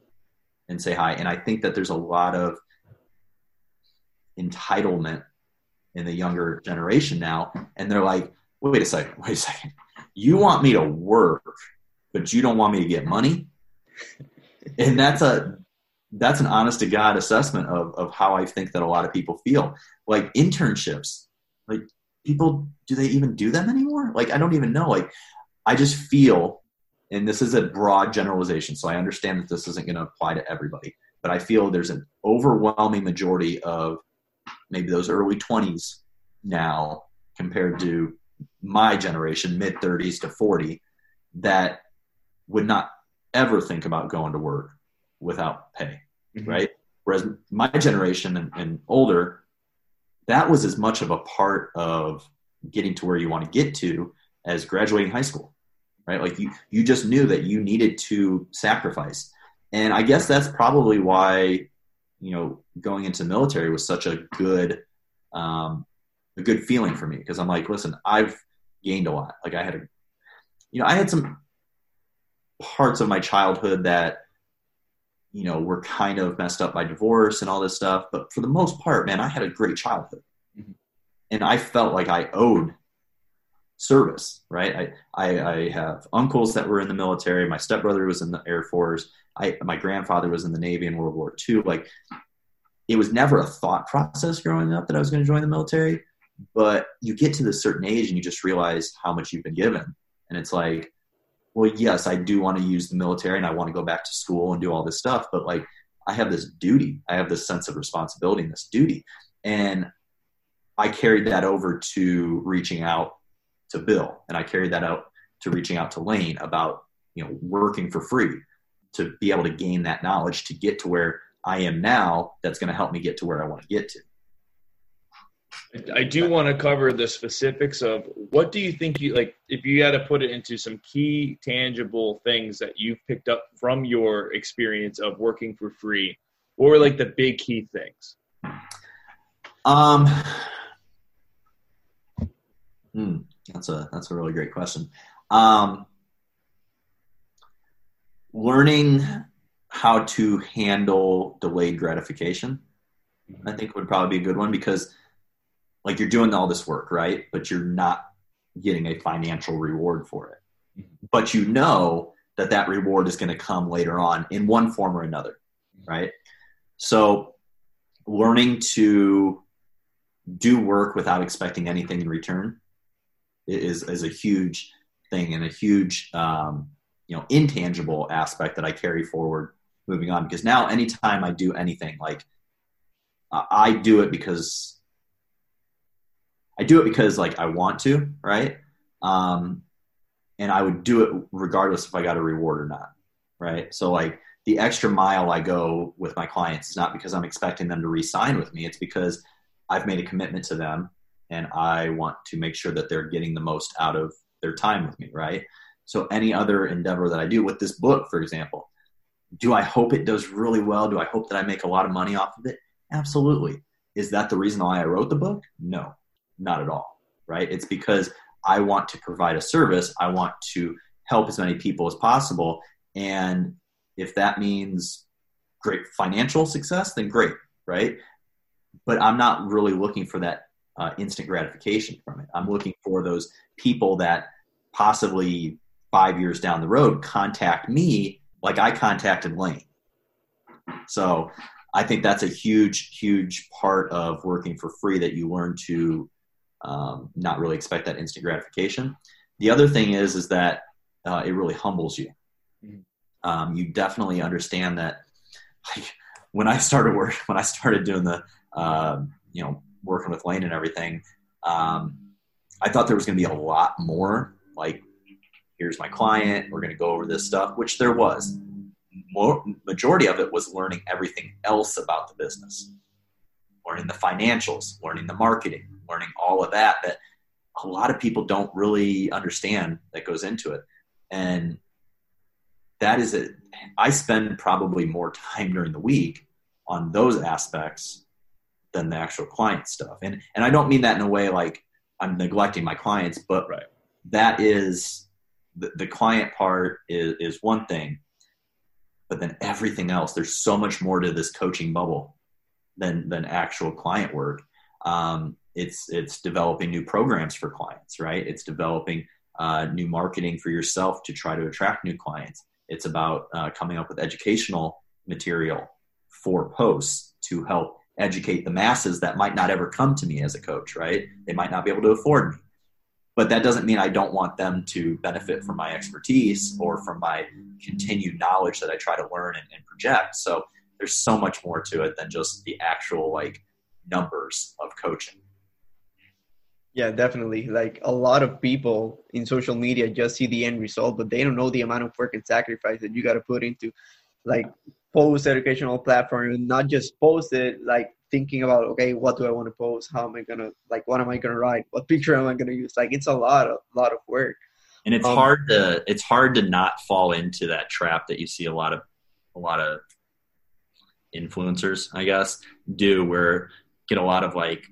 and say hi. And I think that there's a lot of entitlement in the younger generation now, and they're like, wait a second, wait a second. You want me to work, but you don't want me to get money? And that's a that's an honest to God assessment of, of how I think that a lot of people feel. Like internships, like people, do they even do them anymore? Like, I don't even know. Like, I just feel, and this is a broad generalization, so I understand that this isn't going to apply to everybody, but I feel there's an overwhelming majority of maybe those early 20s now compared to my generation, mid 30s to 40, that would not ever think about going to work without pay, mm-hmm. right? Whereas my generation and, and, older, that was as much of a part of getting to where you want to get to as graduating high school, right? Like you, you just knew that you needed to sacrifice. And I guess that's probably why you know, going into the military was such a good, um, a good feeling for me because I'm like, listen, I've gained a lot. Like I had a, you know, I had some parts of my childhood that, you know, were kind of messed up by divorce and all this stuff. But for the most part, man, I had a great childhood. Mm-hmm. And I felt like I owed service, right? I, I, I, have uncles that were in the military. My stepbrother was in the Air Force. I, my grandfather was in the Navy in World War II. Like, it was never a thought process growing up that I was going to join the military. But you get to this certain age and you just realize how much you've been given. And it's like, well, yes, I do want to use the military and I want to go back to school and do all this stuff. But like, I have this duty. I have this sense of responsibility and this duty. And I carried that over to reaching out to Bill, and I carried that out to reaching out to Layne about you know working for free to be able to gain that knowledge to get to where I am now. That's going to help me get to where I want to get to. I do want to cover the specifics of what do you think you like if you had to put it into some key tangible things that you've picked up from your experience of working for free or like the big key things. Um hmm. That's a that's a really great question. Um, learning how to handle delayed gratification, I think would probably be a good one because like you're doing all this work, right? But you're not getting a financial reward for it. But you know that that reward is going to come later on in one form or another, right? So learning to do work without expecting anything in return is is a huge thing and a huge um, you know intangible aspect that I carry forward moving on because now anytime I do anything like I do it because I do it because like I want to right um, and I would do it regardless if I got a reward or not right so like the extra mile I go with my clients is not because I'm expecting them to re-sign with me it's because I've made a commitment to them and I want to make sure that they're getting the most out of their time with me, right? So any other endeavor that I do with this book, for example, do I hope it does really well? Do I hope that I make a lot of money off of it? Absolutely. Is that the reason why I wrote the book? No, not at all. Right? It's because I want to provide a service. I want to help as many people as possible. And if that means great financial success, then great, right? But I'm not really looking for that uh, instant gratification from it. I'm looking for those people that possibly five years down the road contact me like I contacted Layne. So I think that's a huge, huge part of working for free that you learn to um, not really expect that instant gratification. The other thing is, is that uh, it really humbles you. Mm-hmm. Um, you definitely understand that. Like when I started work, when I started doing the, uh, you know, working with Layne and everything, um, I thought there was going to be a lot more. Like, here's my client. We're going to go over this stuff, which there was. More, majority of it was learning everything else about the business, learning the financials, learning the marketing, learning all of that. That a lot of people don't really understand that goes into it, and that is it. I spend probably more time during the week on those aspects than the actual client stuff. And and I don't mean that in a way like I'm neglecting my clients, but right. that is the, the client part is, is one thing, but then everything else, there's so much more to this coaching bubble than than actual client work. Um, it's it's developing new programs for clients, right? It's developing uh, new marketing for yourself to try to attract new clients. It's about uh, coming up with educational material for posts to help educate the masses that might not ever come to me as a coach, right? They might not be able to afford me. But that doesn't mean I don't want them to benefit from my expertise or from my continued knowledge that I try to learn and, and project. So there's so much more to it than just the actual like numbers of coaching. Yeah, definitely. Like a lot of people in social media just see the end result, but they don't know the amount of work and sacrifice that you got to put into like post educational platform and not just post it like thinking about okay what do i want to post? How am i gonna like what am i gonna write? What picture am i gonna use? Like it's a lot of a lot of work. And it's um, hard to it's hard to not fall into that trap that you see a lot of a lot of influencers i guess do where get a lot of like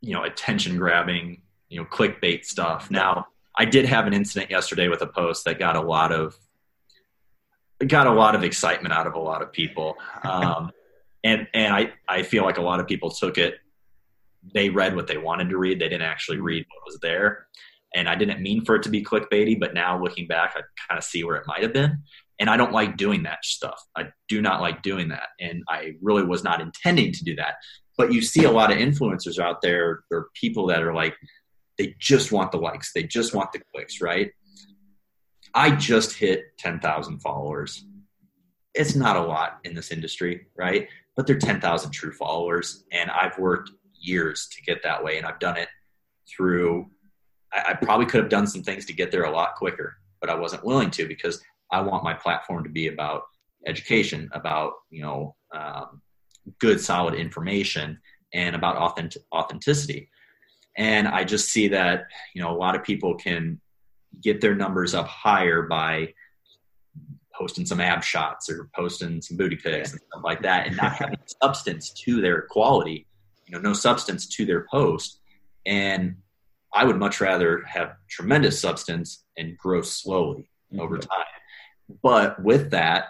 you know attention grabbing you know clickbait stuff now i did have an incident yesterday with a post that got a lot of got a lot of excitement out of a lot of people. Um, and and I, I feel like a lot of people took it, they read what they wanted to read. They didn't actually read what was there. And I didn't mean for it to be clickbaity, but now looking back, I kind of see where it might have been. And I don't like doing that stuff. I do not like doing that. And I really was not intending to do that. But you see a lot of influencers out there, or people that are like, they just want the likes, they just want the clicks, right? I just hit 10,000 followers. It's not a lot in this industry, right? But they're 10,000 true followers. And I've worked years to get that way. And I've done it through, I, I probably could have done some things to get there a lot quicker, but I wasn't willing to because I want my platform to be about education, about, you know, um, good, solid information, and about authentic, authenticity. And I just see that, you know, a lot of people can get their numbers up higher by posting some ab shots or posting some booty pics and stuff like that and not having substance to their quality you know no substance to their post and i would much rather have tremendous substance and grow slowly mm-hmm. over time but with that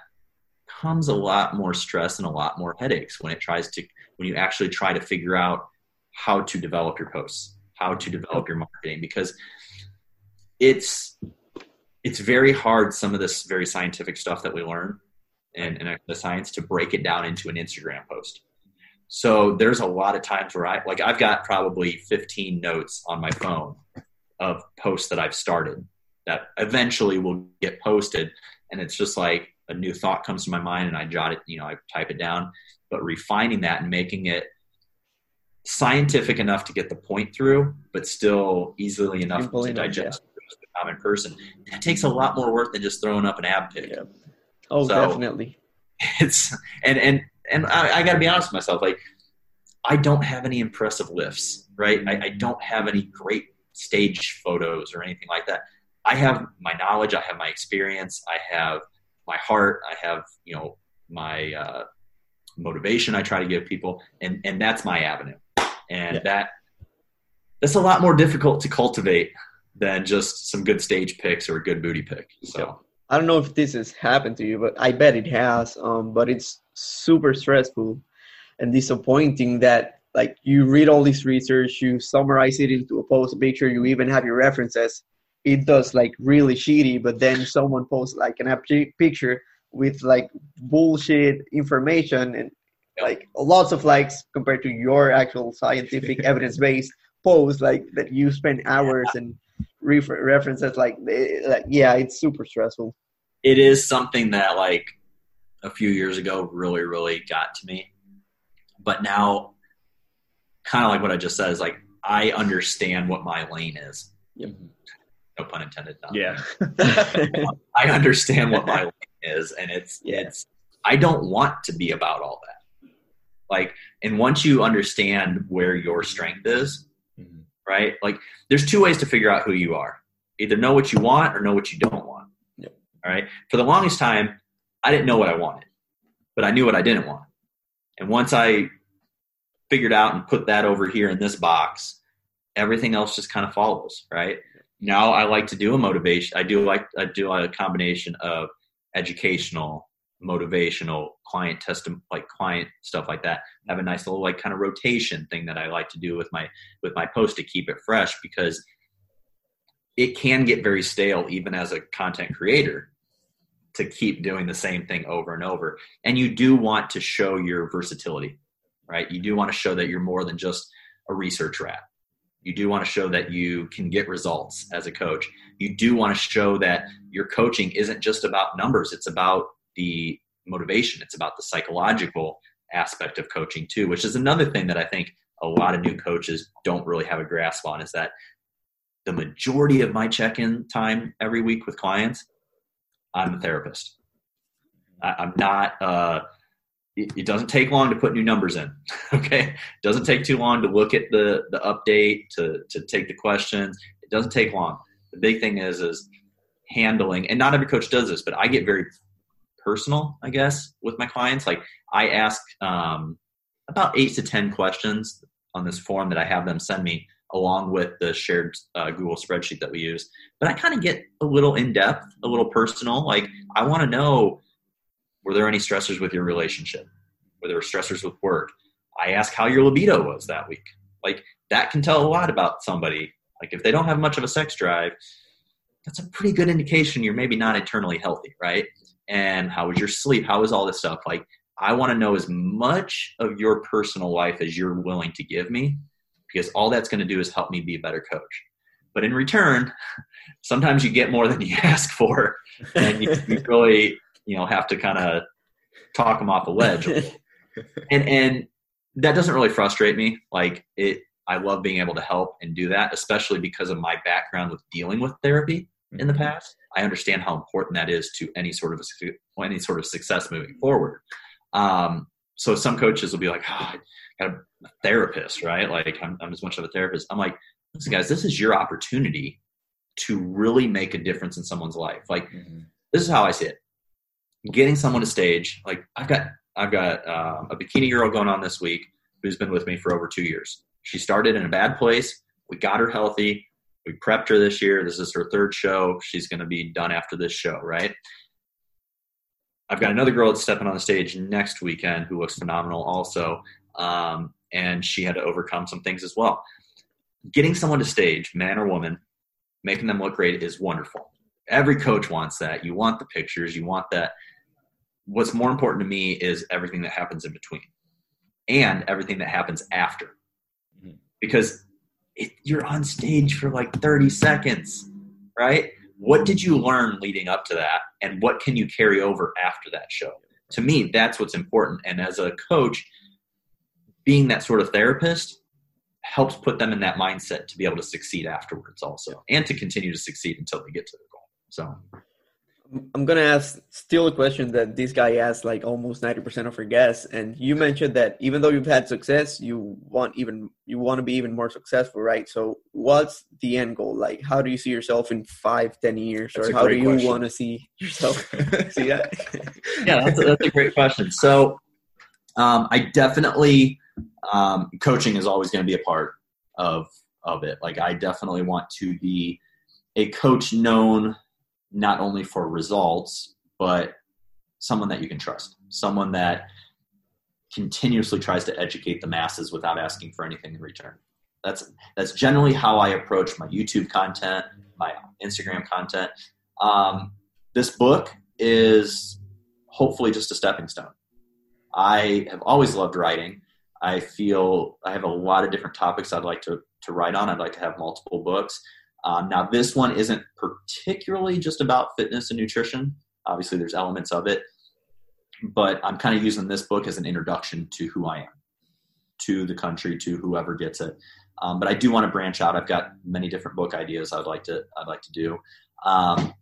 comes a lot more stress and a lot more headaches when it tries to when you actually try to figure out how to develop your posts how to develop your marketing because it's it's very hard some of this very scientific stuff that we learn and, and the science to break it down into an Instagram post. So there's a lot of times where I like I've got probably 15 notes on my phone of posts that I've started that eventually will get posted and it's just like a new thought comes to my mind and I jot it, you know, I type it down, but refining that and making it scientific enough to get the point through, but still easily enough to digest yeah. the common person. That takes a lot more work than just throwing up an ab pic. Yeah. Oh, so definitely. It's and and and I, I got to be honest with myself. Like, I don't have any impressive lifts, right? I, I don't have any great stage photos or anything like that. I have my knowledge. I have my experience. I have my heart. I have you know my uh, motivation. I try to give people, and and that's my avenue. And yeah. that that's a lot more difficult to cultivate than just some good stage picks or a good booty pick. So I don't know if this has happened to you, but I bet it has. Um, but it's super stressful and disappointing that like you read all this research, you summarize it into a post, make sure you even have your references. It does like really shitty, but then someone posts like an picture with like bullshit information and like lots of likes compared to your actual scientific evidence based post like that you spend hours and refer- references like, eh, like yeah it's super stressful it is something that like a few years ago really really got to me but now kind of like what i just said is like I understand what my lane is. Yep. No pun intended. Yeah. I understand what my lane is, and it's Yeah. it's. I don't want to be about all that. Like, and once you understand where your strength is, Mhm. right? Like, there's two ways to figure out who you are: either know what you want or know what you don't want. Yep. All right. For the longest time, I didn't know what I wanted, but I knew what I didn't want. And once I figured out and put that over here in this box, everything else just kind of follows, right? Now I like to do a motivation. I do like I do a combination of educational, motivational, client testim like client stuff like that. I have a nice little like kind of rotation thing that I like to do with my with my post to keep it fresh because it can get very stale even as a content creator to keep doing the same thing over and over. And you do want to show your versatility, right? You do want to show that you're more than just a research rat. You do want to show that you can get results as a coach. You do want to show that your coaching isn't just about numbers, it's about the motivation, it's about the psychological aspect of coaching too, which is another thing that I think a lot of new coaches don't really have a grasp on is that the majority of my check-in time every week with clients i'm a therapist I, i'm not uh, it, doesn't take long to put new numbers in okay? It doesn't take too long to look at the the update to to take the questions. It doesn't take long. The big thing is is handling and not every coach does this but i get very personal i guess with my clients. Like i ask um, about eight to ten questions on this form that i have them send me along with the shared uh, google spreadsheet that we use. But i kind of get a little in depth a little personal. Like i want to know were there any stressors with your relationship? Were there stressors with work? I ask how your libido was that week. Like that can tell a lot about somebody. Like if they don't have much of a sex drive that's a pretty good indication you're maybe not internally healthy right? And how was your sleep? How was all this stuff? Like i want to know as much of your personal life as you're willing to give me because all that's going to do is help me be a better coach. But in return sometimes you get more than you ask for and you, you really you know have to kind of talk them off the ledge. And and that doesn't really frustrate me. Like it i love being able to help and do that especially because of my background with dealing with therapy in the past. I understand how important that is to any sort of a, any sort of success moving forward. Um, so some coaches will be like oh, i got a therapist right? Like I'm, I'm as much of a therapist. I'm like listen guys this is your opportunity to really make a difference in someone's life. Like this is how i see it getting someone to stage like i've got i've got uh, a bikini girl going on this week who's been with me for over two years. She started in a bad place. We got her healthy. We prepped her this year. This is her third show. She's going to be done after this show right? I've got another girl that's stepping on the stage next weekend who looks phenomenal also um, and she had to overcome some things as well. Getting someone to stage man or woman making them look great is wonderful. Every coach wants that. You want the pictures. You want that what's more important to me is everything that happens in between and everything that happens after. Mhm. because it, you're on stage for like 30 seconds right? What did you learn leading up to that and what can you carry over after that show? To me that's what's important and as a coach being that sort of therapist helps put them in that mindset to be able to succeed afterwards also and to continue to succeed until they get to their goal so I'm gonna ask still a question that this guy asked like almost ninety percent of our guests, and you mentioned that even though you've had success, you want even you want to be even more successful, right? So, what's the end goal? Like, how do you see yourself in five, ten years, That's or how do you want to see yourself? see that? yeah, that's a, that's a great question. So, um, I definitely um, coaching is always going to be a part of of it. Like, I definitely want to be a coach known not only for results, but someone that you can trust, someone that continuously tries to educate the masses without asking for anything in return. That's that's generally how I approach my YouTube content, my Instagram content. Um, this book is hopefully just a stepping stone. I have always loved writing. I feel I have a lot of different topics I'd like to, to write on. I'd like to have multiple books. Um, now, this one isn't particularly just about fitness and nutrition. Obviously, there's elements of it, but I'm kind of using this book as an introduction to who I am, to the country, to whoever gets it. Um, but I do want to branch out. I've got many different book ideas I'd like to I'd like to do. Um,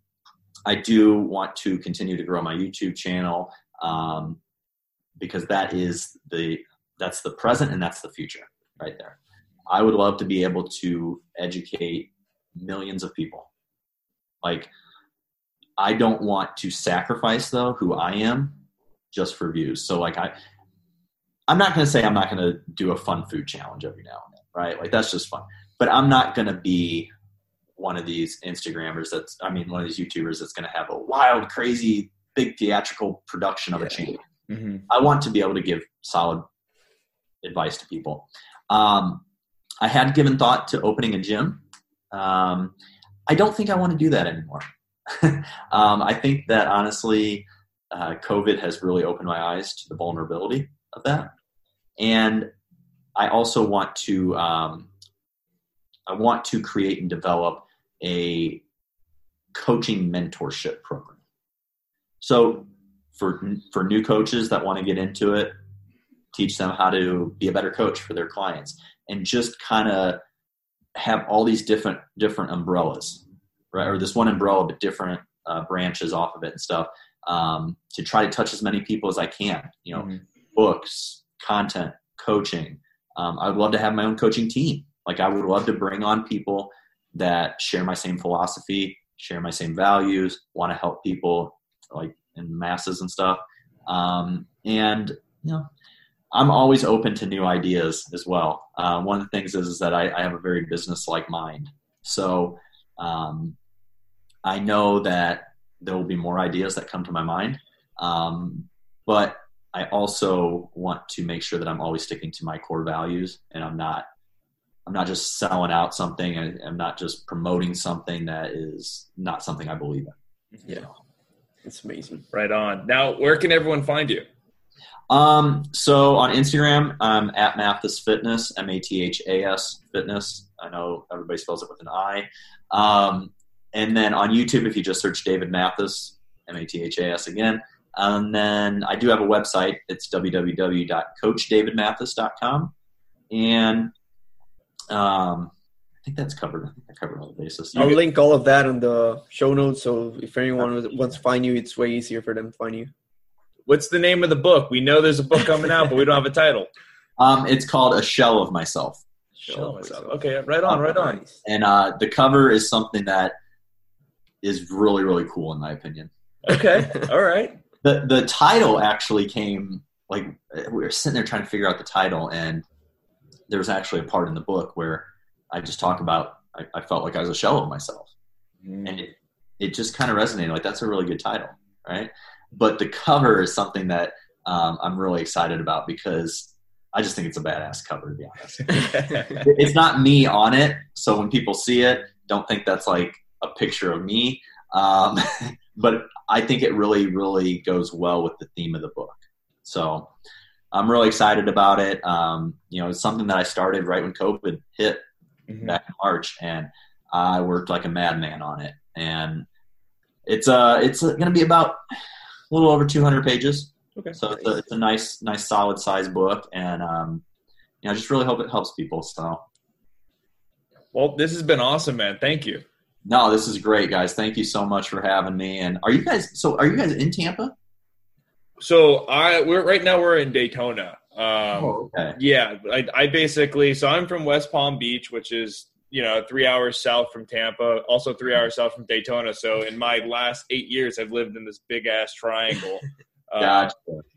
I do want to continue to grow my YouTube channel um, because that is the that's the present and that's the future right there. I would love to be able to educate millions of people. Like I don't want to sacrifice though who I am just for views. So like I I'm not going to say I'm not going to do a fun food challenge every now and then, right? Like that's just fun. But I'm not going to be one of these Instagrammers that's I mean one of these YouTubers that's going to have a wild crazy big theatrical production of yeah. a change. Mm-hmm. I want to be able to give solid advice to people. Um, I had given thought to opening a gym. Um, I don't think I want to do that anymore. um, I think that honestly, uh, COVID has really opened my eyes to the vulnerability of that, and I also want to um, I want to create and develop a coaching mentorship program. So for for new coaches that want to get into it, teach them how to be a better coach for their clients, and just kind of have all these different different umbrellas right? Or this one umbrella, but different uh, branches off of it and stuff. Um, to try to touch as many people as I can. You know, mm-hmm. books, content, coaching. Um, I would love to have my own coaching team. Like I would love to bring on people that share my same philosophy, share my same values, want to help people like in masses and stuff. Um, and you know, I'm always open to new ideas as well. Uh, one of the things is, is that I, I, have a very business-like mind. So um, I know that there will be more ideas that come to my mind, um, but I also want to make sure that I'm always sticking to my core values, and I'm not I'm not just selling out something. And I'm not just promoting something that is not something I believe in. Yeah, it's amazing. Right on. Now, where can everyone find you? Um, so on Instagram, I'm at Mathas Fitness, M A T H A S Fitness. I know everybody spells it with an I. Um, and then on YouTube, if you just search David Mathas, M A T H A S again. And then I do have a website. It's www.coachdavidmathas.com. And um, I think that's covered. I covered all the bases. I'll link all of that in the show notes. So if anyone wants to find you, it's way easier for them to find you. What's the name of the book? We know there's a book coming out, but we don't have a title. Um, it's called A Shell of Myself. Shell of Myself. Okay, right on, right on. And uh, the cover is something that is really, really cool in my opinion. Okay, all right. the the title actually came like we were sitting there trying to figure out the title, and there was actually a part in the book where I just talk about I, I felt like I was a shell of myself, mm. and it it just kind of resonated. Like that's a really good title, right? But the cover is something that um, I'm really excited about because I just think it's a badass cover, to be honest. it's not me on it, so when people see it, don't think that's like a picture of me. Um, but I think it really, really goes well with the theme of the book. So I'm really excited about it. Um, you know, it's something that I started right when COVID hit mm-hmm. back in March, and I worked like a madman on it. And it's uh, it's going to be about a little over 200 pages. Okay. So it's a, it's a nice, nice, solid size book, and um, you know, I just really hope it helps people. So. Well, this has been awesome, man. Thank you. No, this is great, guys. Thank you so much for having me. And are you guys? So, are you guys in Tampa? So, I we're right now we're in Daytona. Um, oh, okay. Yeah, I, I basically so I'm from West Palm Beach, which is you know three hours south from Tampa, also three hours south from Daytona. So, in my last eight years, I've lived in this big ass triangle. Uh, gotcha.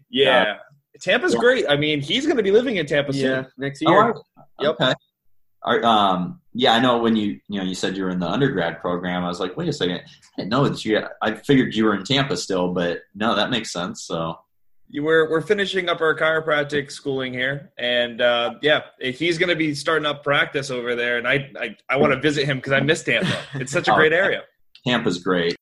Yeah. Gotcha. Tampa's yeah. great. I mean, he's going to be living in Tampa soon. Yeah, next year. Oh, yep. Okay. um, yeah, I know when you you know you said you were in the undergrad program. I was like, wait a second, I didn't know that you. I figured you were in Tampa still, but no, that makes sense. So were we're finishing up our chiropractic schooling here, and uh, yeah, he's going to be starting up practice over there, and I I, I want to visit him because I miss Tampa. It's such a great area. Tampa's great.